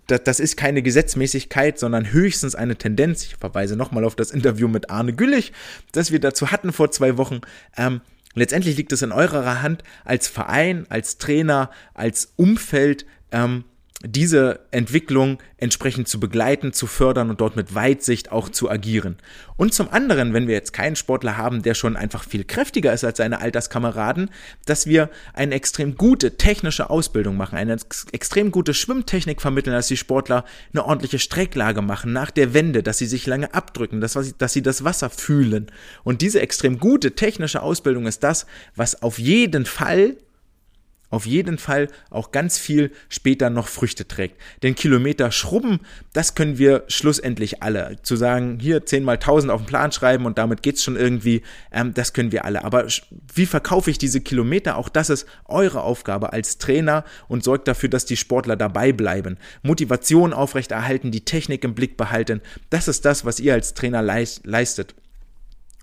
das, das ist keine Gesetzmäßigkeit, sondern höchstens eine Tendenz. Ich verweise nochmal auf das Interview mit Arne Güllich, das wir dazu hatten vor zwei Wochen. Ähm, letztendlich liegt es in eurer Hand als Verein, als Trainer, als Umfeld, ähm, diese Entwicklung entsprechend zu begleiten, zu fördern und dort mit Weitsicht auch zu agieren. Und zum anderen, wenn wir jetzt keinen Sportler haben, der schon einfach viel kräftiger ist als seine Alterskameraden, dass wir eine extrem gute technische Ausbildung machen, eine extrem gute Schwimmtechnik vermitteln, dass die Sportler eine ordentliche Strecklage machen nach der Wende, dass sie sich lange abdrücken, dass, dass sie das Wasser fühlen. Und diese extrem gute technische Ausbildung ist das, was auf jeden Fall auf jeden Fall auch ganz viel später noch Früchte trägt. Denn Kilometer schrubben, das können wir schlussendlich alle. Zu sagen, hier 10 mal 1000 auf den Plan schreiben und damit geht's schon irgendwie, ähm, das können wir alle. Aber wie verkaufe ich diese Kilometer? Auch das ist eure Aufgabe als Trainer und sorgt dafür, dass die Sportler dabei bleiben. Motivation aufrechterhalten, die Technik im Blick behalten. Das ist das, was ihr als Trainer leistet.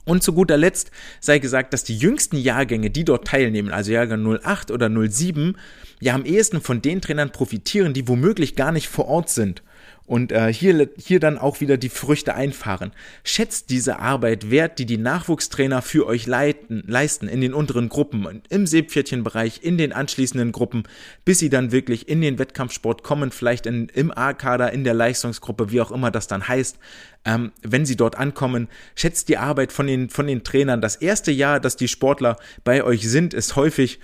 Und zu guter Letzt sei gesagt, dass die jüngsten Jahrgänge, die dort teilnehmen, also Jahrgang 08 oder 07, ja am ehesten von den Trainern profitieren, die womöglich gar nicht vor Ort sind und äh, hier, hier dann auch wieder die Früchte einfahren. Schätzt diese Arbeit wert, die die Nachwuchstrainer für euch leiten, leisten in den unteren Gruppen, im Seepferdchenbereich, in den anschließenden Gruppen, bis sie dann wirklich in den Wettkampfsport kommen, vielleicht in, im A-Kader, in der Leistungsgruppe, wie auch immer das dann heißt. Ähm, wenn sie dort ankommen, schätzt die Arbeit von den, von den Trainern. Das erste Jahr, dass die Sportler bei euch sind, ist häufig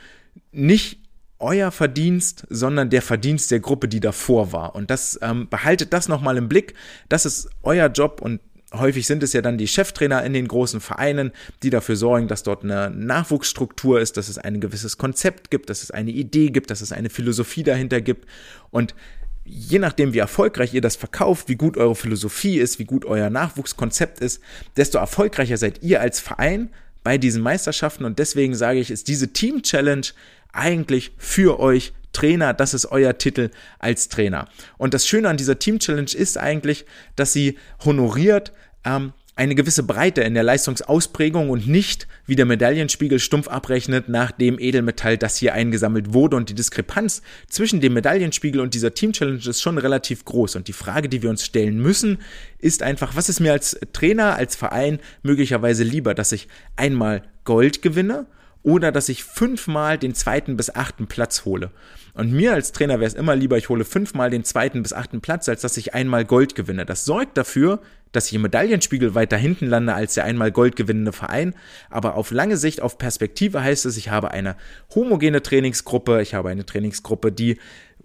nicht euer Verdienst, sondern der Verdienst der Gruppe, die davor war. Und das ähm, behaltet das nochmal im Blick. Das ist euer Job und häufig sind es ja dann die Cheftrainer in den großen Vereinen, die dafür sorgen, dass dort eine Nachwuchsstruktur ist, dass es ein gewisses Konzept gibt, dass es eine Idee gibt, dass es eine Philosophie dahinter gibt. Und je nachdem, wie erfolgreich ihr das verkauft, wie gut eure Philosophie ist, wie gut euer Nachwuchskonzept ist, desto erfolgreicher seid ihr als Verein bei diesen Meisterschaften. Und deswegen sage ich, ist diese Team Challenge eigentlich für euch Trainer, das ist euer Titel als Trainer. Und das Schöne an dieser Team Challenge ist eigentlich, dass sie honoriert ähm, eine gewisse Breite in der Leistungsausprägung und nicht, wie der Medaillenspiegel stumpf abrechnet, nach dem Edelmetall, das hier eingesammelt wurde. Und die Diskrepanz zwischen dem Medaillenspiegel und dieser Team Challenge ist schon relativ groß. Und die Frage, die wir uns stellen müssen, ist einfach, was ist mir als Trainer, als Verein möglicherweise lieber, dass ich einmal Gold gewinne oder dass ich fünfmal den zweiten bis achten Platz hole. Und mir als Trainer wäre es immer lieber, ich hole fünfmal den zweiten bis achten Platz, als dass ich einmal Gold gewinne. Das sorgt dafür, dass ich im Medaillenspiegel weiter hinten lande als der einmal Gold gewinnende Verein. Aber auf lange Sicht, auf Perspektive heißt es, ich habe eine homogene Trainingsgruppe, ich habe eine Trainingsgruppe, die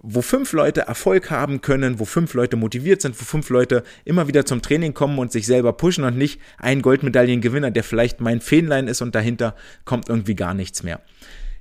wo fünf Leute Erfolg haben können, wo fünf Leute motiviert sind, wo fünf Leute immer wieder zum Training kommen und sich selber pushen und nicht ein Goldmedaillengewinner, der vielleicht mein Fähnlein ist und dahinter kommt irgendwie gar nichts mehr.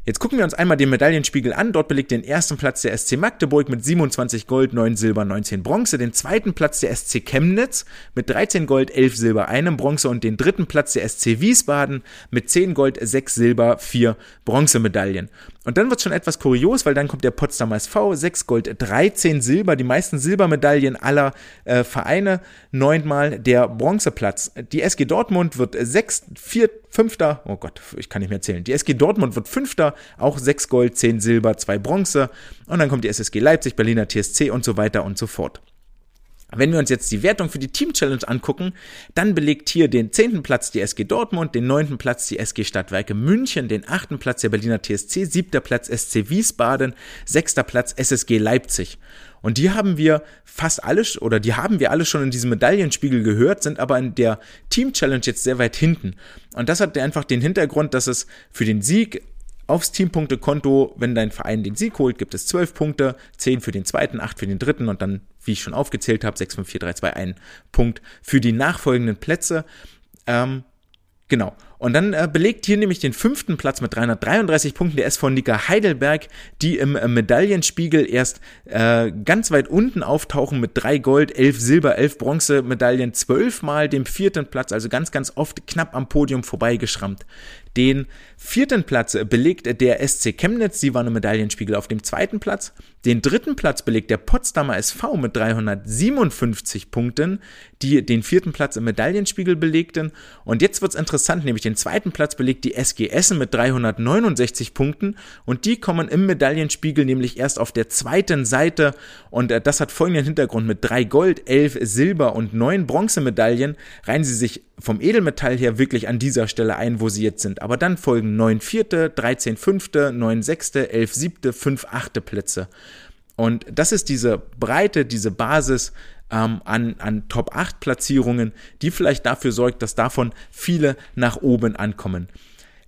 Jetzt gucken wir uns einmal den Medaillenspiegel an. Dort belegt den ersten Platz der SC Magdeburg mit 27 Gold, 9 Silber, 19 Bronze. Den zweiten Platz der SC Chemnitz mit 13 Gold, 11 Silber, 1 Bronze. Und den dritten Platz der SC Wiesbaden mit 10 Gold, 6 Silber, 4 Bronzemedaillen. Und dann wird schon etwas kurios, weil dann kommt der Potsdamer SV, 6 Gold, 13 Silber, die meisten Silbermedaillen aller äh, Vereine, neunmal der Bronzeplatz. Die SG Dortmund wird 6, 4, 5. Oh Gott, ich kann nicht mehr zählen. Die SG Dortmund wird 5. auch 6 Gold, 10 Silber, 2 Bronze. Und dann kommt die SSG Leipzig, Berliner TSC und so weiter und so fort. Wenn wir uns jetzt die Wertung für die Team Challenge angucken, dann belegt hier den zehnten Platz die SG Dortmund, den neunten Platz die SG Stadtwerke München, den achten Platz der Berliner TSC, siebter Platz SC Wiesbaden, sechster Platz SSG Leipzig. Und die haben wir fast alle, oder die haben wir alle schon in diesem Medaillenspiegel gehört, sind aber in der Team Challenge jetzt sehr weit hinten. Und das hat einfach den Hintergrund, dass es für den Sieg Aufs Teampunktekonto, wenn dein Verein den Sieg holt, gibt es 12 Punkte, 10 für den zweiten, 8 für den dritten und dann, wie ich schon aufgezählt habe, 6, 5, 4, 3, 2, 1 Punkt für die nachfolgenden Plätze. Ähm, genau. Und dann äh, belegt hier nämlich den fünften Platz mit 333 Punkten der SV Nika Heidelberg, die im äh, Medaillenspiegel erst äh, ganz weit unten auftauchen mit drei Gold, elf Silber, elf Bronze-Medaillen, zwölfmal dem vierten Platz, also ganz, ganz oft knapp am Podium vorbeigeschrammt. Den vierten Platz belegt der SC Chemnitz, die waren im Medaillenspiegel auf dem zweiten Platz. Den dritten Platz belegt der Potsdamer SV mit 357 Punkten, die den vierten Platz im Medaillenspiegel belegten. Und jetzt wird's interessant, nämlich den zweiten Platz belegt die SG Essen mit 369 Punkten und die kommen im Medaillenspiegel nämlich erst auf der zweiten Seite und äh, das hat folgenden Hintergrund mit drei Gold, elf Silber und neun Bronzemedaillen reihen sie sich vom Edelmetall her wirklich an dieser Stelle ein, wo sie jetzt sind. Aber dann folgen 9 vierte, 13 fünfte, 9 sechste, 11 siebte, 5 achte Plätze. Und das ist diese Breite, diese Basis ähm, an, an Top 8 Platzierungen, die vielleicht dafür sorgt, dass davon viele nach oben ankommen.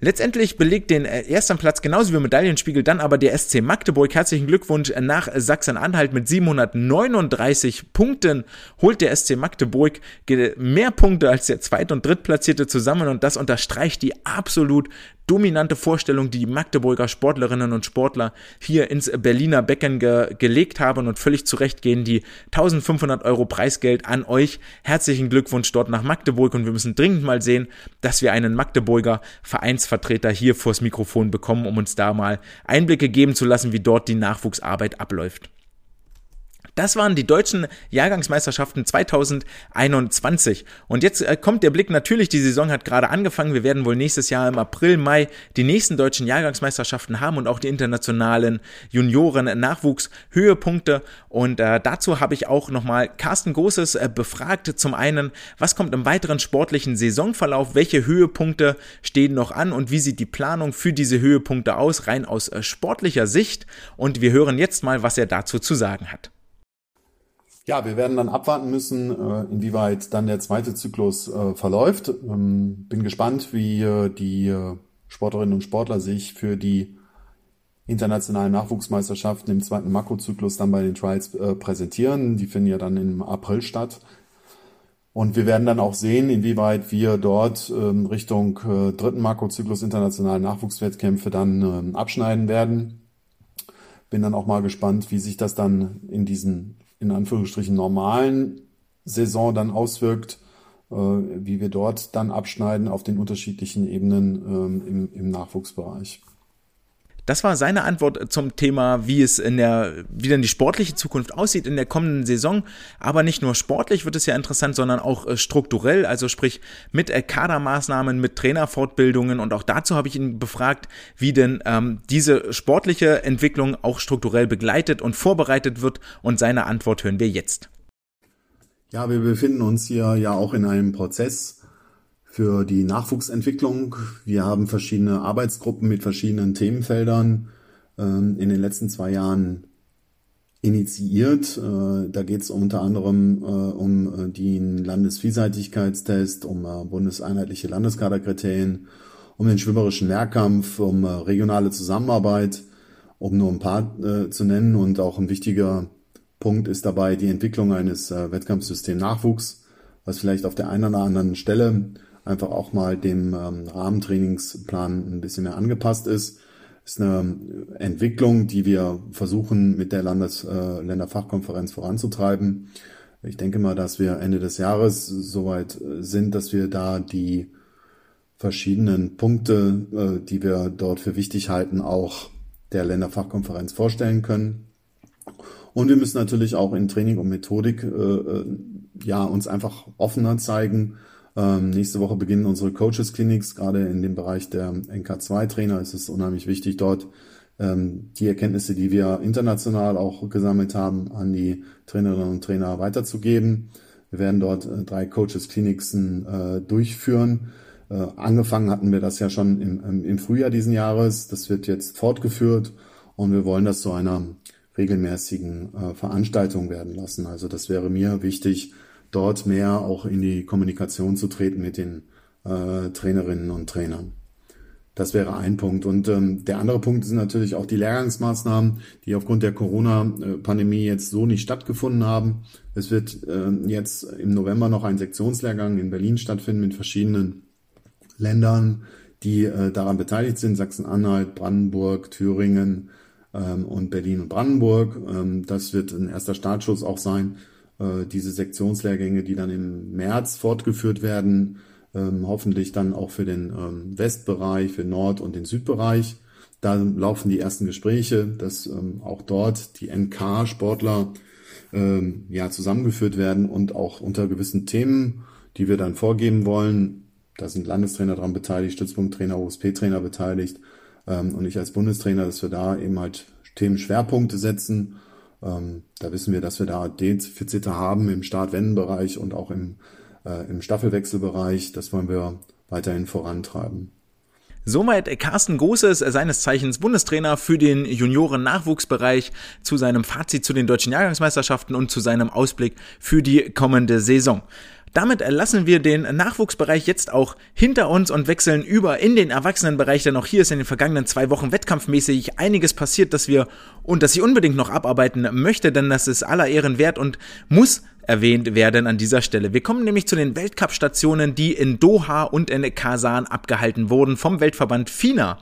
Letztendlich belegt den äh, ersten Platz genauso wie Medaillenspiegel dann aber der SC Magdeburg. Herzlichen Glückwunsch nach Sachsen-Anhalt mit 739 Punkten holt der SC Magdeburg mehr Punkte als der Zweit- und Drittplatzierte zusammen und das unterstreicht die absolut dominante Vorstellung, die die Magdeburger Sportlerinnen und Sportler hier ins Berliner Becken ge gelegt haben und völlig zurecht gehen die 1500 Euro Preisgeld an euch. Herzlichen Glückwunsch dort nach Magdeburg und wir müssen dringend mal sehen, dass wir einen Magdeburger Vereinsvertreter hier vors Mikrofon bekommen, um uns da mal Einblicke geben zu lassen, wie dort die Nachwuchsarbeit abläuft. Das waren die deutschen Jahrgangsmeisterschaften 2021. Und jetzt äh, kommt der Blick natürlich, die Saison hat gerade angefangen. Wir werden wohl nächstes Jahr im April, Mai die nächsten deutschen Jahrgangsmeisterschaften haben und auch die internationalen Junioren-Nachwuchshöhepunkte. Und äh, dazu habe ich auch nochmal Carsten Großes äh, befragt. Zum einen, was kommt im weiteren sportlichen Saisonverlauf? Welche Höhepunkte stehen noch an und wie sieht die Planung für diese Höhepunkte aus, rein aus äh, sportlicher Sicht? Und wir hören jetzt mal, was er dazu zu sagen hat. Ja, wir werden dann abwarten müssen, äh, inwieweit dann der zweite Zyklus äh, verläuft. Ähm, bin gespannt, wie äh, die Sportlerinnen und Sportler sich für die internationalen Nachwuchsmeisterschaften im zweiten Makrozyklus dann bei den Trials präsentieren. Die finden ja dann im April statt. Und wir werden dann auch sehen, inwieweit wir dort ähm, Richtung dritten Makrozyklus internationalen Nachwuchswettkämpfe dann ähm, abschneiden werden. Bin dann auch mal gespannt, wie sich das dann in diesen in Anführungsstrichen normalen Saison dann auswirkt, äh, wie wir dort dann abschneiden auf den unterschiedlichen Ebenen ähm, im, im Nachwuchsbereich. Das war seine Antwort zum Thema, wie es in der, wie denn die sportliche Zukunft aussieht in der kommenden Saison. Aber nicht nur sportlich wird es ja interessant, sondern auch äh, strukturell, also sprich mit äh, Kadermaßnahmen, mit Trainerfortbildungen. Und auch dazu habe ich ihn befragt, wie denn ähm, diese sportliche Entwicklung auch strukturell begleitet und vorbereitet wird. Und seine Antwort hören wir jetzt. Ja, wir befinden uns hier ja auch in einem Prozess für die Nachwuchsentwicklung. Wir haben verschiedene Arbeitsgruppen mit verschiedenen Themenfeldern ähm, in den letzten zwei Jahren initiiert. Äh, da geht es unter anderem äh, um den Landesvielseitigkeitstest, um bundeseinheitliche Landeskaderkriterien, um den schwimmerischen Mehrkampf, um regionale Zusammenarbeit, um nur ein paar zu nennen. Und auch ein wichtiger Punkt ist dabei die Entwicklung eines Wettkampfsystems Nachwuchs, was vielleicht auf der einen oder anderen Stelle einfach auch mal dem ähm, Rahmentrainingsplan ein bisschen mehr angepasst ist. Ist eine Entwicklung, die wir versuchen mit der Landes äh, Länderfachkonferenz voranzutreiben. Ich denke mal, dass wir Ende des Jahres soweit äh, sind, dass wir da die verschiedenen Punkte, äh, die wir dort für wichtig halten, auch der Länderfachkonferenz vorstellen können. Und wir müssen natürlich auch in Training und Methodik äh, äh ja uns einfach offener zeigen ähm, nächste Woche beginnen unsere Coaches Clinics. Gerade in dem Bereich der NK2-Trainer ist es unheimlich wichtig, dort ähm, die Erkenntnisse, die wir international auch gesammelt haben, an die Trainerinnen und Trainer weiterzugeben. Wir werden dort äh, drei Coaches Clinics äh, durchführen. Äh, angefangen hatten wir das ja schon im, im Frühjahr diesen Jahres. Das wird jetzt fortgeführt und wir wollen das zu einer regelmäßigen äh, Veranstaltung werden lassen. Also das wäre mir wichtig, dort mehr auch in die Kommunikation zu treten mit den äh, Trainerinnen und Trainern. Das wäre ein Punkt. Und ähm, der andere Punkt sind natürlich auch die Lehrgangsmaßnahmen, die aufgrund der Corona-Pandemie jetzt so nicht stattgefunden haben. Es wird äh, jetzt im November noch ein Sektionslehrgang in Berlin stattfinden mit verschiedenen Ländern, die äh, daran beteiligt sind. Sachsen-Anhalt, Brandenburg, Thüringen ähm, und Berlin und Brandenburg. Ähm, das wird ein erster Startschuss auch sein äh, diese Sektionslehrgänge, die dann im März fortgeführt werden, ähm, hoffentlich dann auch für den ähm, Westbereich, für Nord- und den Südbereich. Da laufen die ersten Gespräche, dass ähm, auch dort die NK-Sportler ähm, ja zusammengeführt werden und auch unter gewissen Themen, die wir dann vorgeben wollen. Da sind Landestrainer dran beteiligt, Stützpunkttrainer, OSP-Trainer beteiligt ähm, und ich als Bundestrainer, dass wir da eben halt Themenschwerpunkte setzen ähm, da wissen wir, dass wir da Defizite haben im Start-Wenden-Bereich und auch im, äh, im Staffelwechselbereich. Das wollen wir weiterhin vorantreiben. Soweit Carsten Großes, seines Zeichens Bundestrainer für den Junioren-Nachwuchsbereich, zu seinem Fazit zu den deutschen Jahrgangsmeisterschaften und zu seinem Ausblick für die kommende Saison. Damit lassen wir den Nachwuchsbereich jetzt auch hinter uns und wechseln über in den Erwachsenenbereich, denn auch hier ist in den vergangenen zwei Wochen wettkampfmäßig einiges passiert, dass wir und dass ich unbedingt noch abarbeiten möchte, denn das ist aller Ehren wert und muss erwähnt werden an dieser Stelle. Wir kommen nämlich zu den Weltcup-Stationen, die in Doha und in Kasan abgehalten wurden vom Weltverband FINA.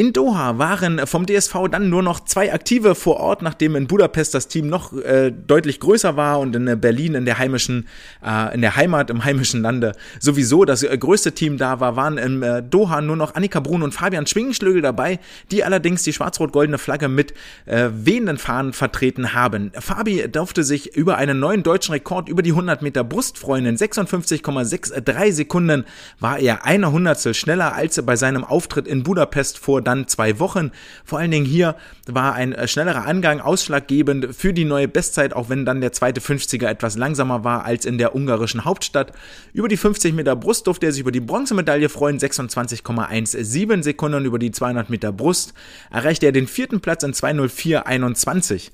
In Doha waren vom DSV dann nur noch zwei Aktive vor Ort, nachdem in Budapest das Team noch äh, deutlich größer war und in Berlin in der heimischen, äh, in der Heimat im heimischen Lande sowieso das äh, größte Team da war, waren in äh, Doha nur noch Annika Brun und Fabian Schwingenschlögel dabei, die allerdings die schwarz-rot-goldene Flagge mit äh, wehenden Fahnen vertreten haben. Fabi durfte sich über einen neuen deutschen Rekord über die 100 Meter Brust freuen. In 56,63 Sekunden war er eine Hundertstel schneller als bei seinem Auftritt in Budapest vor dann zwei Wochen. Vor allen Dingen hier war ein äh, schnellerer Angang ausschlaggebend für die neue Bestzeit, auch wenn dann der zweite 50er etwas langsamer war als in der ungarischen Hauptstadt. Über die 50 Meter Brust durfte er sich über die Bronzemedaille freuen, 26,17 Sekunden über die 200 Meter Brust erreichte er den vierten Platz in 204,21.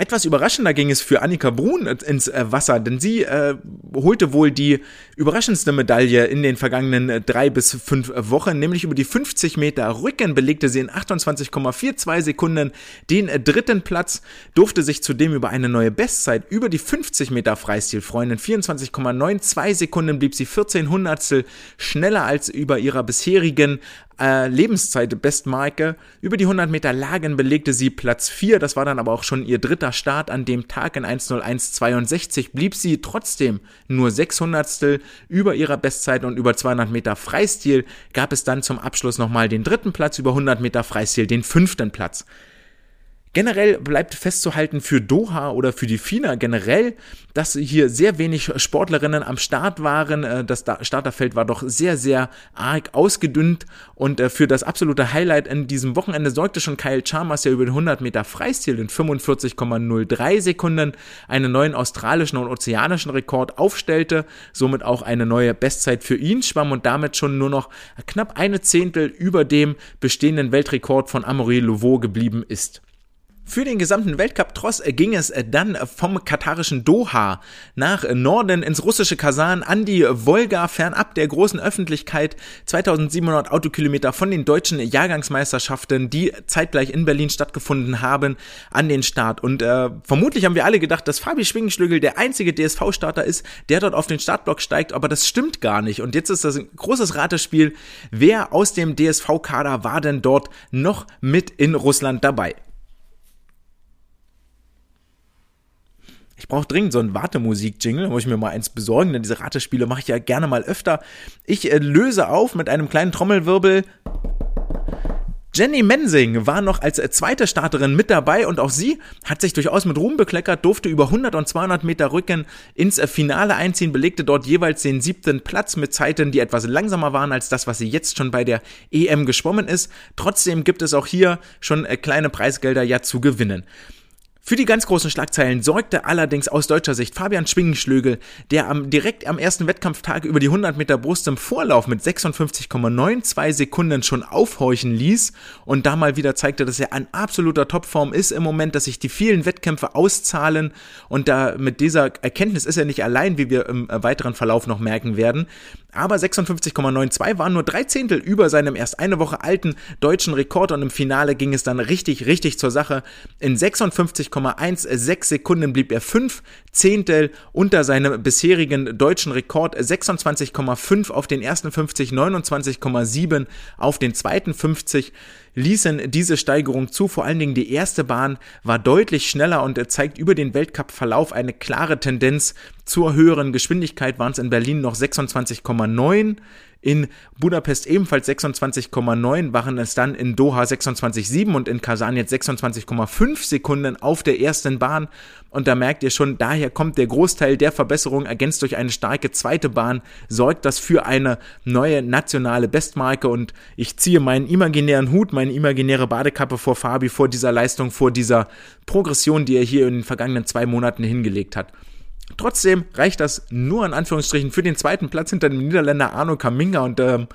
Etwas überraschender ging es für Annika Brun ins äh, Wasser, denn sie äh, holte wohl die überraschendste Medaille in den vergangenen äh, drei bis fünf Wochen, nämlich über die 50 Meter Rücken belegte sie in 28,42 Sekunden den äh, dritten Platz, durfte sich zudem über eine neue Bestzeit über die 50 Meter Freistil freuen. In 24,92 Sekunden blieb sie 14 Hundertstel schneller als über ihrer bisherigen äh, Lebenszeit-Bestmarke. Über die 100 Meter Lagen belegte sie Platz 4. Das war dann aber auch schon ihr dritter Start an dem Tag in 1.01.62. Blieb sie trotzdem nur 600 über ihrer Bestzeit und über 200 Meter Freistil gab es dann zum Abschluss nochmal den dritten Platz, über 100 Meter Freistil den fünften Platz. Generell bleibt festzuhalten für Doha oder für die FINA generell, dass hier sehr wenig Sportlerinnen am Start waren. Äh, das Starterfeld war doch sehr, sehr arg ausgedünnt und äh, für das absolute Highlight in diesem Wochenende sorgte schon Kyle Chalmers, der über den 100 Meter Freistil in 45,03 Sekunden einen neuen australischen und ozeanischen Rekord aufstellte, somit auch eine neue Bestzeit für ihn schwamm und damit schon nur noch knapp eine Zehntel über dem bestehenden Weltrekord von Amaury Louveau geblieben ist. Für den gesamten Weltcup-Tross ging es dann vom katarischen Doha nach Norden ins russische Kasan an die Wolga fernab der großen Öffentlichkeit. 2700 Autokilometer von den deutschen Jahrgangsmeisterschaften, die zeitgleich in Berlin stattgefunden haben, an den Start. Und äh, vermutlich haben wir alle gedacht, dass Fabi Schwingenschlügel der einzige DSV-Starter ist, der dort auf den Startblock steigt, aber das stimmt gar nicht. Und jetzt ist das ein großes Ratespiel. Wer aus dem DSV-Kader war denn dort noch mit in Russland dabei? Ich brauche dringend so einen Wartemusik-Jingle, muss ich mir mal eins besorgen, denn diese Ratespiele mache ich ja gerne mal öfter. Ich äh, löse auf mit einem kleinen Trommelwirbel. Jenny Mensing war noch als äh, zweite Starterin mit dabei und auch sie hat sich durchaus mit Ruhm bekleckert, durfte über 100 und 200 Meter Rücken ins äh, Finale einziehen, belegte dort jeweils den siebten Platz mit Zeiten, die etwas langsamer waren als das, was sie jetzt schon bei der EM geschwommen ist. Trotzdem gibt es auch hier schon äh, kleine Preisgelder ja zu gewinnen. Für die ganz großen Schlagzeilen sorgte allerdings aus deutscher Sicht Fabian Schwingenschlögel, der am, direkt am ersten Wettkampftag über die 100 Meter Brust im Vorlauf mit 56,92 Sekunden schon aufhorchen ließ und da mal wieder zeigte, dass er ein absoluter Topform ist im Moment, dass sich die vielen Wettkämpfe auszahlen und da mit dieser Erkenntnis ist er nicht allein, wie wir im weiteren Verlauf noch merken werden. Aber 56,92 waren nur drei Zehntel über seinem erst eine Woche alten deutschen Rekord und im Finale ging es dann richtig, richtig zur Sache. In 56,16 Sekunden blieb er fünf Zehntel unter seinem bisherigen deutschen Rekord. 26,5 auf den ersten 50, 29,7 auf den zweiten 50 ließen diese Steigerung zu. Vor allen Dingen die erste Bahn war deutlich schneller und zeigt über den Weltcup-Verlauf eine klare Tendenz zur höheren Geschwindigkeit. Waren es in Berlin noch 26,9 in Budapest ebenfalls 26,9, waren es dann in Doha 26,7 und in Kasan jetzt 26,5 Sekunden auf der ersten Bahn. Und da merkt ihr schon, daher kommt der Großteil der Verbesserung, ergänzt durch eine starke zweite Bahn, sorgt das für eine neue nationale Bestmarke. Und ich ziehe meinen imaginären Hut, meine imaginäre Badekappe vor Fabi, vor dieser Leistung, vor dieser Progression, die er hier in den vergangenen zwei Monaten hingelegt hat. Trotzdem reicht das nur in Anführungsstrichen für den zweiten Platz hinter dem Niederländer Arno Kaminga und ähm,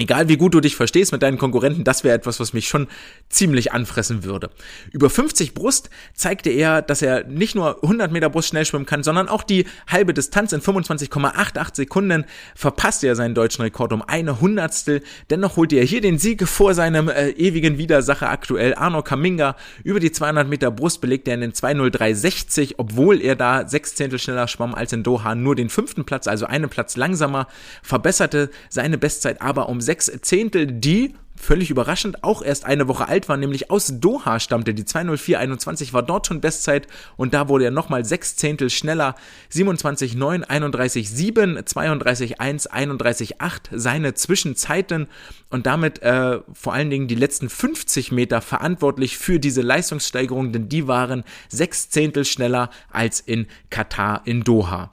Egal wie gut du dich verstehst mit deinen Konkurrenten, das wäre etwas, was mich schon ziemlich anfressen würde. Über 50 Brust zeigte er, dass er nicht nur 100 Meter Brust schnell schwimmen kann, sondern auch die halbe Distanz in 25,88 Sekunden verpasste er seinen deutschen Rekord um eine Hundertstel. Dennoch holte er hier den Sieg vor seinem äh, ewigen Widersacher aktuell Arno Kaminga. Über die 200 Meter Brust belegte er in den 20360, obwohl er da sechs Zehntel schneller schwamm als in Doha, nur den fünften Platz, also einen Platz langsamer, verbesserte seine Bestzeit aber um sechs Zehntel, die völlig überraschend auch erst eine Woche alt war, nämlich aus Doha stammte. Die 20421 war dort schon Bestzeit und da wurde er nochmal sechs Zehntel schneller. 27,9, 31,7, 32,1, 31,8 seine Zwischenzeiten und damit äh, vor allen Dingen die letzten 50 Meter verantwortlich für diese Leistungssteigerung, denn die waren sechs Zehntel schneller als in Katar in Doha.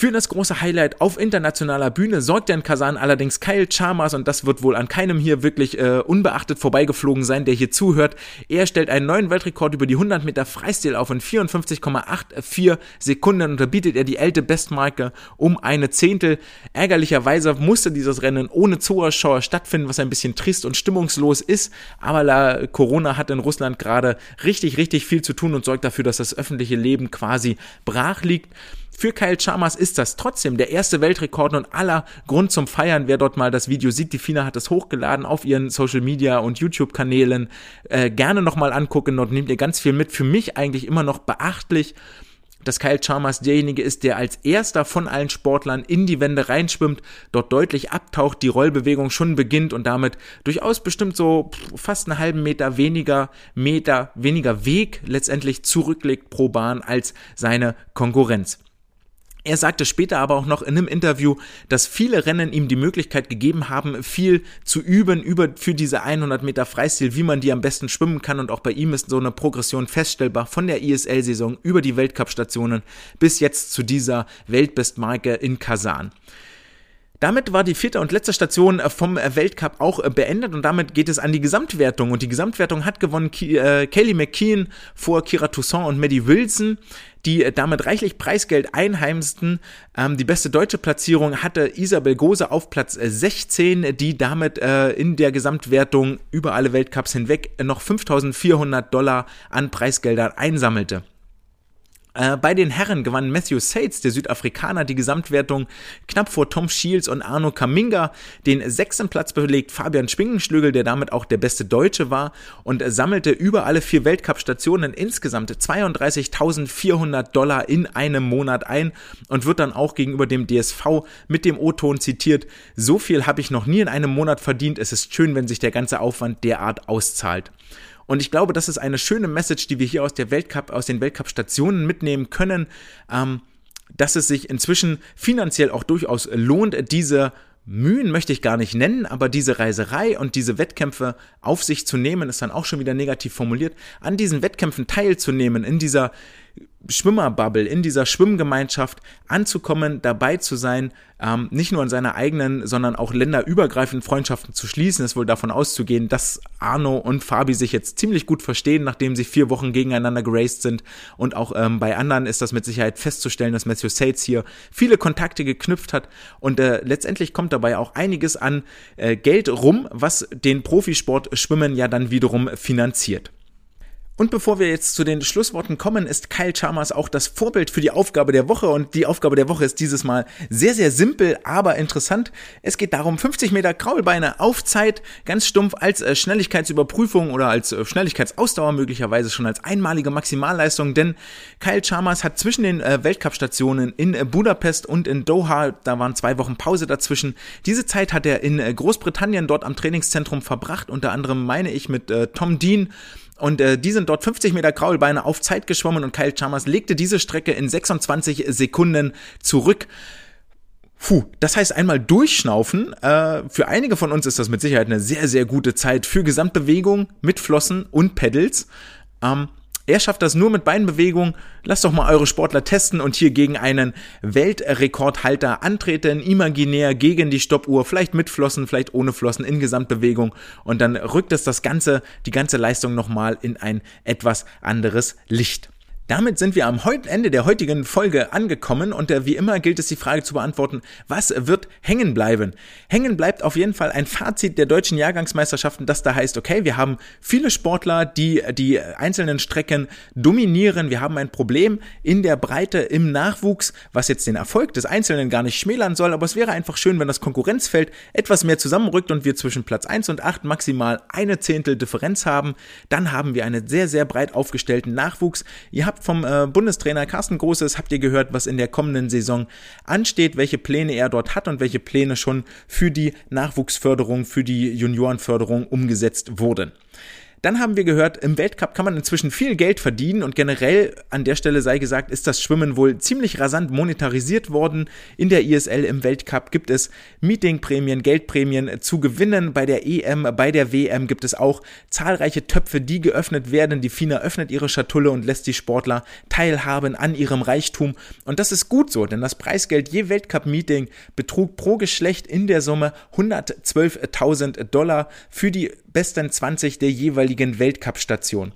Für das große Highlight auf internationaler Bühne sorgt in Kasan allerdings Kyle Chalmers und das wird wohl an keinem hier wirklich äh, unbeachtet vorbeigeflogen sein, der hier zuhört. Er stellt einen neuen Weltrekord über die 100 Meter Freistil auf in 54,84 Sekunden und da bietet er die ältere Bestmarke um eine Zehntel. Ärgerlicherweise musste dieses Rennen ohne Zuschauer stattfinden, was ein bisschen trist und stimmungslos ist, aber la Corona hat in Russland gerade richtig, richtig viel zu tun und sorgt dafür, dass das öffentliche Leben quasi brach liegt. Für Kyle Chalmers ist das trotzdem der erste Weltrekord und aller Grund zum Feiern. Wer dort mal das Video sieht, die Fina hat es hochgeladen auf ihren Social Media und YouTube Kanälen. Äh, gerne nochmal angucken, dort nehmt ihr ganz viel mit. Für mich eigentlich immer noch beachtlich dass Kyle Chalmers derjenige ist, der als erster von allen Sportlern in die Wände reinschwimmt, dort deutlich abtaucht, die Rollbewegung schon beginnt und damit durchaus bestimmt so fast einen halben Meter weniger Meter, weniger Weg letztendlich zurücklegt pro Bahn als seine Konkurrenz. Er sagte später aber auch noch in einem Interview, dass viele Rennen ihm die Möglichkeit gegeben haben, viel zu üben über für diese 100 Meter Freistil, wie man die am besten schwimmen kann und auch bei ihm ist so eine Progression feststellbar von der ISL-Saison über die Weltcup-Stationen bis jetzt zu dieser Weltbestmarke in Kasan. Damit war die vierte und letzte Station äh, vom äh, Weltcup auch äh, beendet und damit geht es an die Gesamtwertung. Und die Gesamtwertung hat gewonnen Kelly McKeon vor Kira Toussaint und Maddie Wilson, die damit reichlich Preisgeld einheimsten. Ähm, die beste deutsche Platzierung hatte Isabel Gose auf Platz 16, die damit in der Gesamtwertung über alle Weltcups hinweg noch 5400 Dollar an Preisgeldern einsammelte. Äh, bei den Herren gewann Matthew Sates, der Südafrikaner, die Gesamtwertung knapp vor Tom Shields und Arno Kaminga. Den sechsten Platz belegt Fabian Schwingenschlügel, der damit auch der beste Deutsche war und sammelte über alle vier Weltcup-Stationen insgesamt 32.400 Dollar in einem Monat ein und wird dann auch gegenüber dem DSV mit dem O-Ton zitiert. So viel habe ich noch nie in einem Monat verdient. Es ist schön, wenn sich der ganze Aufwand derart auszahlt. Und ich glaube, das ist eine schöne Message, die wir hier aus der Weltcup, aus den Weltcup-Stationen mitnehmen können, ähm, dass es sich inzwischen finanziell auch durchaus lohnt, diese Mühen möchte ich gar nicht nennen, aber diese Reiserei und diese Wettkämpfe auf sich zu nehmen, ist dann auch schon wieder negativ formuliert, an diesen Wettkämpfen teilzunehmen, in dieser Schwimmerbubble, in dieser Schwimmgemeinschaft anzukommen, dabei zu sein, ähm, nicht nur in seiner eigenen, sondern auch länderübergreifend Freundschaften zu schließen, ist wohl davon auszugehen, dass Arno und Fabi sich jetzt ziemlich gut verstehen, nachdem sie vier Wochen gegeneinander geraced sind. Und auch ähm, bei anderen ist das mit Sicherheit festzustellen, dass Matthew Sates hier viele Kontakte geknüpft hat. Und äh, letztendlich kommt dabei auch einiges an äh, Geld rum, was den Profisport Schwimmen ja dann wiederum finanziert. Und bevor wir jetzt zu den Schlussworten kommen, ist Kyle Chalmers auch das Vorbild für die Aufgabe der Woche. Und die Aufgabe der Woche ist dieses Mal sehr, sehr simpel, aber interessant. Es geht darum, 50 Meter Kraulbeine auf Zeit, ganz stumpf als äh, Schnelligkeitsüberprüfung oder als äh, Schnelligkeitsausdauer möglicherweise schon als einmalige Maximalleistung. Denn Kyle Chalmers hat zwischen den äh, Weltcup-Stationen in Budapest und in Doha, da waren zwei Wochen Pause dazwischen, diese Zeit hat er in Großbritannien dort am Trainingszentrum verbracht. Unter anderem meine ich mit Tom Dean und äh, die sind dort 50 Meter Kraulbeine auf Zeit geschwommen und Kyle Chalmers legte diese Strecke in 26 Sekunden zurück. Puh, das heißt einmal durchschnaufen. Äh, für einige von uns ist das mit Sicherheit eine sehr, sehr gute Zeit für Gesamtbewegung mit Flossen und Pedals. Ähm, er schafft das nur mit Beinbewegung. Lasst doch mal eure Sportler testen und hier gegen einen Weltrekordhalter antreten, imaginär gegen die Stoppuhr, vielleicht mit Flossen, vielleicht ohne Flossen in Gesamtbewegung und dann rückt es das ganze, die ganze Leistung nochmal in ein etwas anderes Licht. Damit sind wir am Ende der heutigen Folge angekommen und äh, wie immer gilt es die Frage zu beantworten, was wird hängen bleiben? Hängen bleibt auf jeden Fall ein Fazit der deutschen Jahrgangsmeisterschaften, das da heißt, okay, wir haben viele Sportler, die die einzelnen Strecken dominieren. Wir haben ein Problem in der Breite im Nachwuchs, was jetzt den Erfolg des Einzelnen gar nicht schmälern soll, aber es wäre einfach schön, wenn das Konkurrenzfeld etwas mehr zusammenrückt und wir zwischen Platz 1 und 8 maximal eine Zehntel Differenz haben. Dann haben wir einen sehr, sehr breit aufgestellten Nachwuchs. Ihr habt habt vom äh, Bundestrainer Carsten Großes, habt ihr gehört, was in der kommenden Saison ansteht, welche Pläne er dort hat und welche Pläne schon für die Nachwuchsförderung, für die Juniorenförderung umgesetzt wurden. Dann haben wir gehört, im Weltcup kann man inzwischen viel Geld verdienen und generell an der Stelle sei gesagt, ist das Schwimmen wohl ziemlich rasant monetarisiert worden. In der ISL im Weltcup gibt es Meetingprämien, Geldprämien zu gewinnen. Bei der EM, bei der WM gibt es auch zahlreiche Töpfe, die geöffnet werden. Die FINA öffnet ihre Schatulle und lässt die Sportler teilhaben an ihrem Reichtum. Und das ist gut so, denn das Preisgeld je Weltcup-Meeting betrug pro Geschlecht in der Summe 112.000 Dollar für die besten 20 der jeweiligen Weltcup-Station.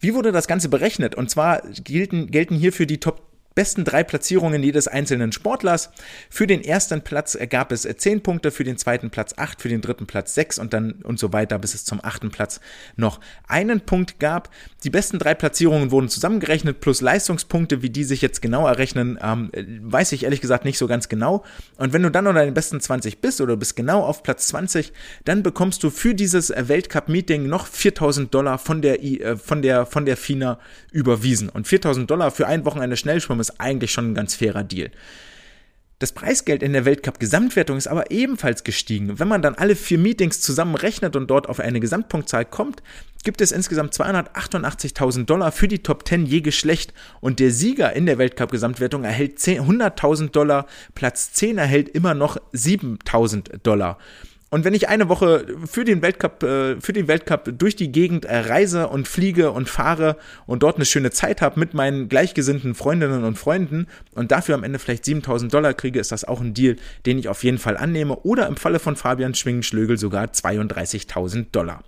Wie wurde das Ganze berechnet? Und zwar gelten, gelten hierfür die Top besten drei Platzierungen jedes einzelnen Sportlers. Für den ersten Platz gab es zehn Punkte, für den zweiten Platz acht, für den dritten Platz sechs und dann und so weiter, bis es zum achten Platz noch einen Punkt gab. Die besten drei Platzierungen wurden zusammengerechnet plus Leistungspunkte, wie die sich jetzt genau errechnen, ähm, weiß ich ehrlich gesagt nicht so ganz genau. Und wenn du dann unter den besten 20 bist oder bist genau auf Platz 20, dann bekommst du für dieses Weltcup-Meeting noch 4000 Dollar von der, äh, von der, von der FINA überwiesen. Und 4000 Dollar für ein Wochenende Schnellschwimmen ist eigentlich schon ein ganz fairer Deal. Das Preisgeld in der Weltcup-Gesamtwertung ist aber ebenfalls gestiegen. Wenn man dann alle vier Meetings zusammenrechnet und dort auf eine Gesamtpunktzahl kommt, gibt es insgesamt 288.000 Dollar für die Top 10 je Geschlecht und der Sieger in der Weltcup-Gesamtwertung erhält 100.000 Dollar, Platz 10 erhält immer noch 7.000 Dollar. Und wenn ich eine Woche für den Weltcup, äh, für den Weltcup durch die Gegend äh, reise und fliege und fahre und dort eine schöne Zeit habe mit meinen gleichgesinnten Freundinnen und Freunden und dafür am Ende vielleicht 7000 Dollar kriege, ist das auch ein Deal, den ich auf jeden Fall annehme. Oder im Falle von Fabian Schwingenschlögel sogar 32.000 Dollar.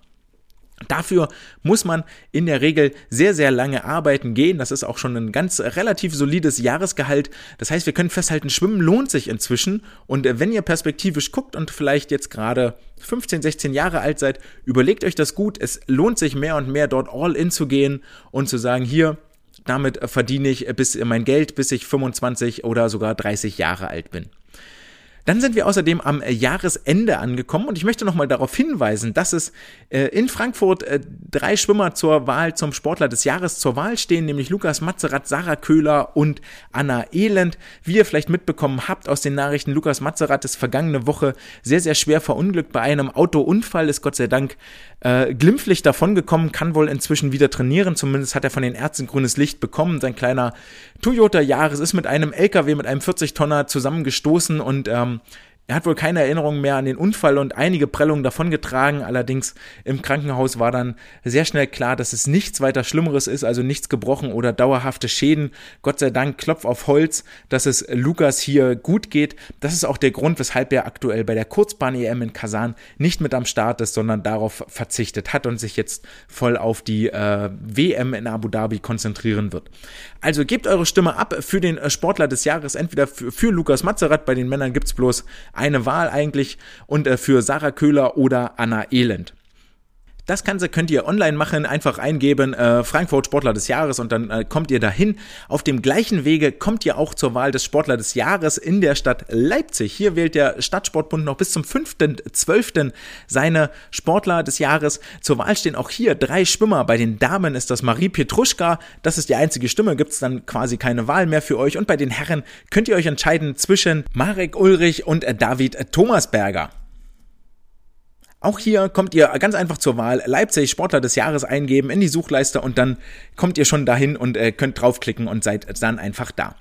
Dafür muss man in der Regel sehr, sehr lange arbeiten gehen. Das ist auch schon ein ganz relativ solides Jahresgehalt. Das heißt, wir können festhalten, Schwimmen lohnt sich inzwischen. Und wenn ihr perspektivisch guckt und vielleicht jetzt gerade 15, 16 Jahre alt seid, überlegt euch das gut. Es lohnt sich mehr und mehr dort all in zu gehen und zu sagen, hier, damit verdiene ich bis mein Geld, bis ich 25 oder sogar 30 Jahre alt bin. Dann sind wir außerdem am äh, Jahresende angekommen und ich möchte nochmal darauf hinweisen, dass es äh, in Frankfurt äh, drei Schwimmer zur Wahl zum Sportler des Jahres zur Wahl stehen, nämlich Lukas Mazerat, Sarah Köhler und Anna Elend. Wie ihr vielleicht mitbekommen habt aus den Nachrichten, Lukas Mazerat ist vergangene Woche sehr, sehr schwer verunglückt bei einem Autounfall, ist Gott sei Dank äh, glimpflich davongekommen, kann wohl inzwischen wieder trainieren. Zumindest hat er von den Ärzten grünes Licht bekommen. Sein kleiner Toyota Yaris ist mit einem LKW, mit einem 40-Tonner zusammengestoßen und ähm, er hat wohl keine Erinnerung mehr an den Unfall und einige Prellungen davongetragen. Allerdings im Krankenhaus war dann sehr schnell klar, dass es nichts weiter Schlimmeres ist, also nichts gebrochen oder dauerhafte Schäden. Gott sei Dank, Klopf auf Holz, dass es Lukas hier gut geht. Das ist auch der Grund, weshalb er aktuell bei der Kurzbahn-EM in Kasan nicht mit am Start ist, sondern darauf verzichtet hat und sich jetzt voll auf die äh, WM in Abu Dhabi konzentrieren wird. Also gebt eure Stimme ab für den äh, Sportler des Jahres, entweder für, für Lukas Mazerat, bei den Männern gibt's bloß eine Wahl eigentlich und äh, für Sarah Köhler oder Anna Elend. Das Ganze könnt ihr online machen, einfach eingeben, äh, Frankfurt Sportler des Jahres und dann äh, kommt ihr dahin. Auf dem gleichen Wege kommt ihr auch zur Wahl des Sportler des Jahres in der Stadt Leipzig. Hier wählt der Stadtsportbund noch bis zum 5.12. seine Sportler des Jahres. Zur Wahl stehen auch hier drei Schwimmer. Bei den Damen ist das Marie Petruschka. Das ist die einzige Stimme, gibt's dann quasi keine Wahl mehr für euch. Und bei den Herren könnt ihr euch entscheiden zwischen Marek Ulrich und David Thomasberger. Auch hier kommt ihr ganz einfach zur Wahl Leipzig Sportler des Jahres eingeben in die Suchleiste und dann kommt ihr schon dahin und äh, könnt draufklicken und seid dann einfach da.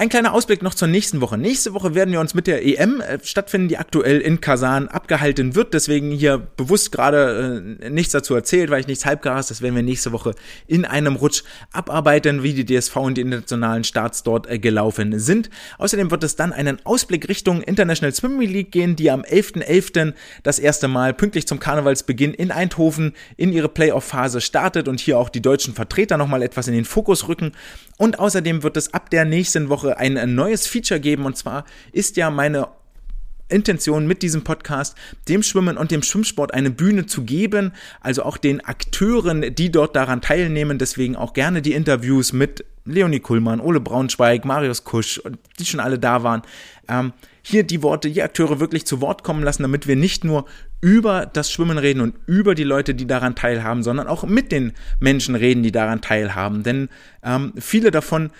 Ein kleiner Ausblick noch zur nächsten Woche. Nächste Woche werden wir uns mit der EM äh, stattfinden, die aktuell in Kasan abgehalten wird. Deswegen hier bewusst gerade äh, nichts dazu erzählt, weil ich nichts halbgares. Das werden wir nächste Woche in einem Rutsch abarbeiten, wie die DSV und die internationalen Starts dort äh, gelaufen sind. Außerdem wird es dann einen Ausblick Richtung International Swimming League gehen, die am 11.11. .11. das erste Mal pünktlich zum Karnevalsbeginn in Eindhoven in ihre Playoff-Phase startet und hier auch die deutschen Vertreter nochmal etwas in den Fokus rücken. Und außerdem wird es ab der nächsten Woche ein neues Feature geben. Und zwar ist ja meine Intention mit diesem Podcast, dem Schwimmen und dem Schwimmsport eine Bühne zu geben, also auch den Akteuren, die dort daran teilnehmen, deswegen auch gerne die Interviews mit Leonie Kuhlmann, Ole Braunschweig, Marius Kusch, die schon alle da waren, ähm, hier die Worte, die Akteure wirklich zu Wort kommen lassen, damit wir nicht nur über das Schwimmen reden und über die Leute, die daran teilhaben, sondern auch mit den Menschen reden, die daran teilhaben. Denn ähm, viele davon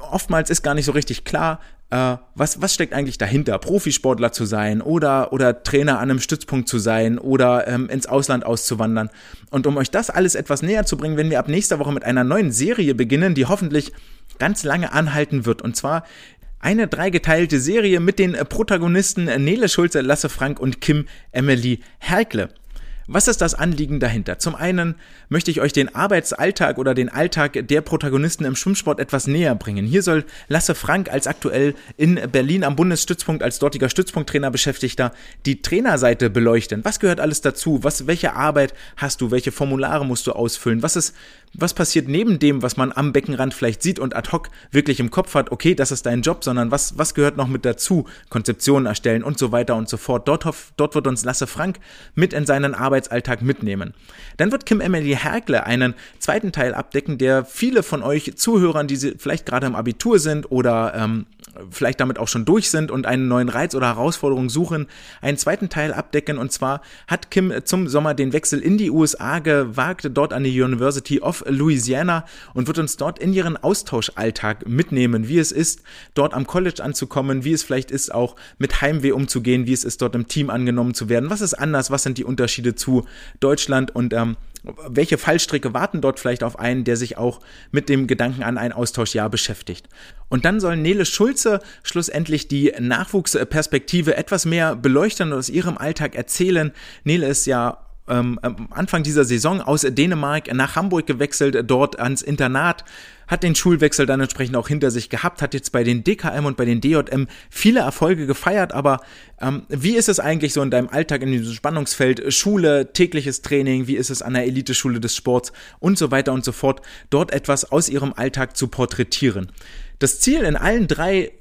oftmals ist gar nicht so richtig klar, äh, was, was steckt eigentlich dahinter, Profisportler zu sein oder, oder Trainer an einem Stützpunkt zu sein oder ähm, ins Ausland auszuwandern. Und um euch das alles etwas näher zu bringen, wenn wir ab nächster Woche mit einer neuen Serie beginnen, die hoffentlich ganz lange anhalten wird. Und zwar eine dreigeteilte Serie mit den Protagonisten Nele Schulze, Lasse Frank und Kim Emily Herkle. Was ist das Anliegen dahinter? Zum einen möchte ich euch den Arbeitsalltag oder den Alltag der Protagonisten im Schwimmsport etwas näher bringen. Hier soll Lasse Frank als aktuell in Berlin am Bundesstützpunkt als dortiger Stützpunkttrainer Beschäftigter die Trainerseite beleuchten. Was gehört alles dazu? Was, welche Arbeit hast du? Welche Formulare musst du ausfüllen? Was ist was passiert neben dem, was man am Beckenrand vielleicht sieht und ad hoc wirklich im Kopf hat, okay, das ist dein Job, sondern was, was gehört noch mit dazu? Konzeptionen erstellen und so weiter und so fort. Dort, dort wird uns Lasse Frank mit in seinen Arbeitsalltag mitnehmen. Dann wird Kim Emily Herkle einen zweiten Teil abdecken, der viele von euch Zuhörern, die vielleicht gerade im Abitur sind oder ähm, vielleicht damit auch schon durch sind und einen neuen Reiz oder Herausforderung suchen, einen zweiten Teil abdecken. Und zwar hat Kim zum Sommer den Wechsel in die USA gewagt, dort an die University of Louisiana und wird uns dort in ihren Austauschalltag mitnehmen, wie es ist, dort am College anzukommen, wie es vielleicht ist, auch mit Heimweh umzugehen, wie es ist, dort im Team angenommen zu werden, was ist anders, was sind die Unterschiede zu Deutschland und ähm, welche Fallstricke warten dort vielleicht auf einen, der sich auch mit dem Gedanken an ein Austauschjahr beschäftigt. Und dann soll Nele Schulze schlussendlich die Nachwuchsperspektive etwas mehr beleuchten und aus ihrem Alltag erzählen. Nele ist ja ähm, Anfang dieser Saison aus Dänemark nach Hamburg gewechselt, dort ans Internat, hat den Schulwechsel dann entsprechend auch hinter sich gehabt, hat jetzt bei den DKM und bei den DJM viele Erfolge gefeiert, aber ähm, wie ist es eigentlich so in deinem Alltag in diesem Spannungsfeld Schule, tägliches Training, wie ist es an der Eliteschule des Sports und so weiter und so fort, dort etwas aus ihrem Alltag zu porträtieren. Das Ziel in allen drei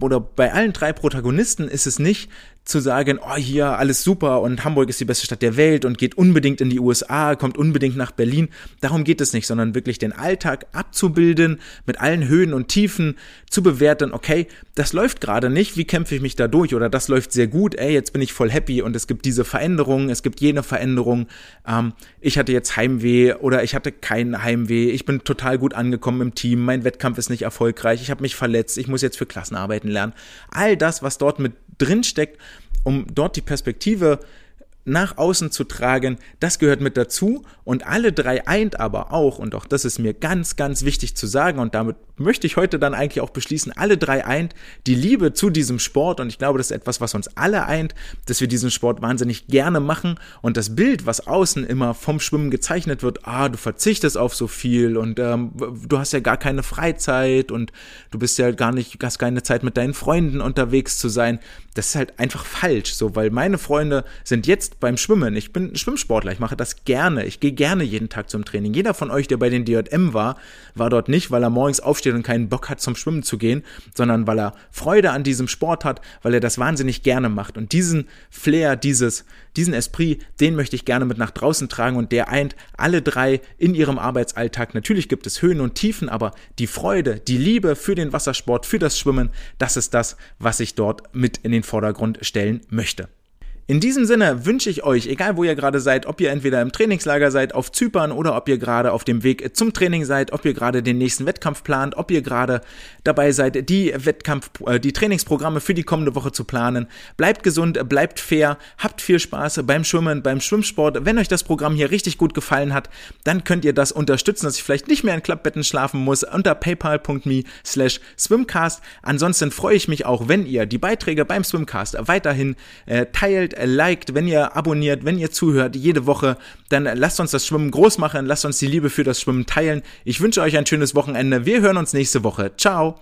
oder bei allen drei Protagonisten ist es nicht, zu sagen, oh hier alles super und Hamburg ist die beste Stadt der Welt und geht unbedingt in die USA, kommt unbedingt nach Berlin. Darum geht es nicht, sondern wirklich den Alltag abzubilden, mit allen Höhen und Tiefen zu bewerten, okay, das läuft gerade nicht, wie kämpfe ich mich da durch? Oder das läuft sehr gut, ey, jetzt bin ich voll happy und es gibt diese Veränderung, es gibt jene Veränderung, ähm, ich hatte jetzt Heimweh oder ich hatte kein Heimweh, ich bin total gut angekommen im Team, mein Wettkampf ist nicht erfolgreich, ich habe mich verletzt, ich muss jetzt für Klassenarbeiten lernen. All das, was dort mit drin steckt, um dort die Perspektive nach außen zu tragen, das gehört mit dazu. Und alle drei eint aber auch, und auch das ist mir ganz, ganz wichtig zu sagen und damit möchte ich heute dann eigentlich auch beschließen, alle drei eint die Liebe zu diesem Sport und ich glaube, das ist etwas, was uns alle eint, dass wir diesen Sport wahnsinnig gerne machen und das Bild, was außen immer vom Schwimmen gezeichnet wird, ah, du verzichtest auf so viel und ähm, du hast ja gar keine Freizeit und du bist ja gar nicht, hast keine Zeit mit deinen Freunden unterwegs zu sein, das ist halt einfach falsch, so, weil meine Freunde sind jetzt beim Schwimmen. Ich bin Schwimmsportler, ich mache das gerne. Ich gehe gerne jeden Tag zum Training. Jeder von euch, der bei den DJM war, war dort nicht, weil er morgens aufsteht und keinen Bock hat, zum Schwimmen zu gehen, sondern weil er Freude an diesem Sport hat, weil er das wahnsinnig gerne macht. Und diesen Flair, dieses, diesen Esprit, den möchte ich gerne mit nach draußen tragen und der eint alle drei in ihrem Arbeitsalltag. Natürlich gibt es Höhen und Tiefen, aber die Freude, die Liebe für den Wassersport, für das Schwimmen, das ist das, was ich dort mit in den Vordergrund stellen möchte. In diesem Sinne wünsche ich euch, egal wo ihr gerade seid, ob ihr entweder im Trainingslager seid, auf Zypern oder ob ihr gerade auf dem Weg zum Training seid, ob ihr gerade den nächsten Wettkampf plant, ob ihr gerade dabei seid, die Wettkampf, äh, die Trainingsprogramme für die kommende Woche zu planen. Bleibt gesund, bleibt fair, habt viel Spaß beim Schwimmen, beim Schwimmsport. Wenn euch das Programm hier richtig gut gefallen hat, dann könnt ihr das unterstützen, dass ich vielleicht nicht mehr in Klappbetten schlafen muss unter paypal.me slash swimcast. Ansonsten freue ich mich auch, wenn ihr die Beiträge beim Swimcast weiterhin äh, teilt, liked, wenn ihr abonniert, wenn ihr zuhört jede Woche, dann lasst uns das Schwimmen groß machen, lasst uns die Liebe für das Schwimmen teilen. Ich wünsche euch ein schönes Wochenende. Wir hören uns nächste Woche. Ciao.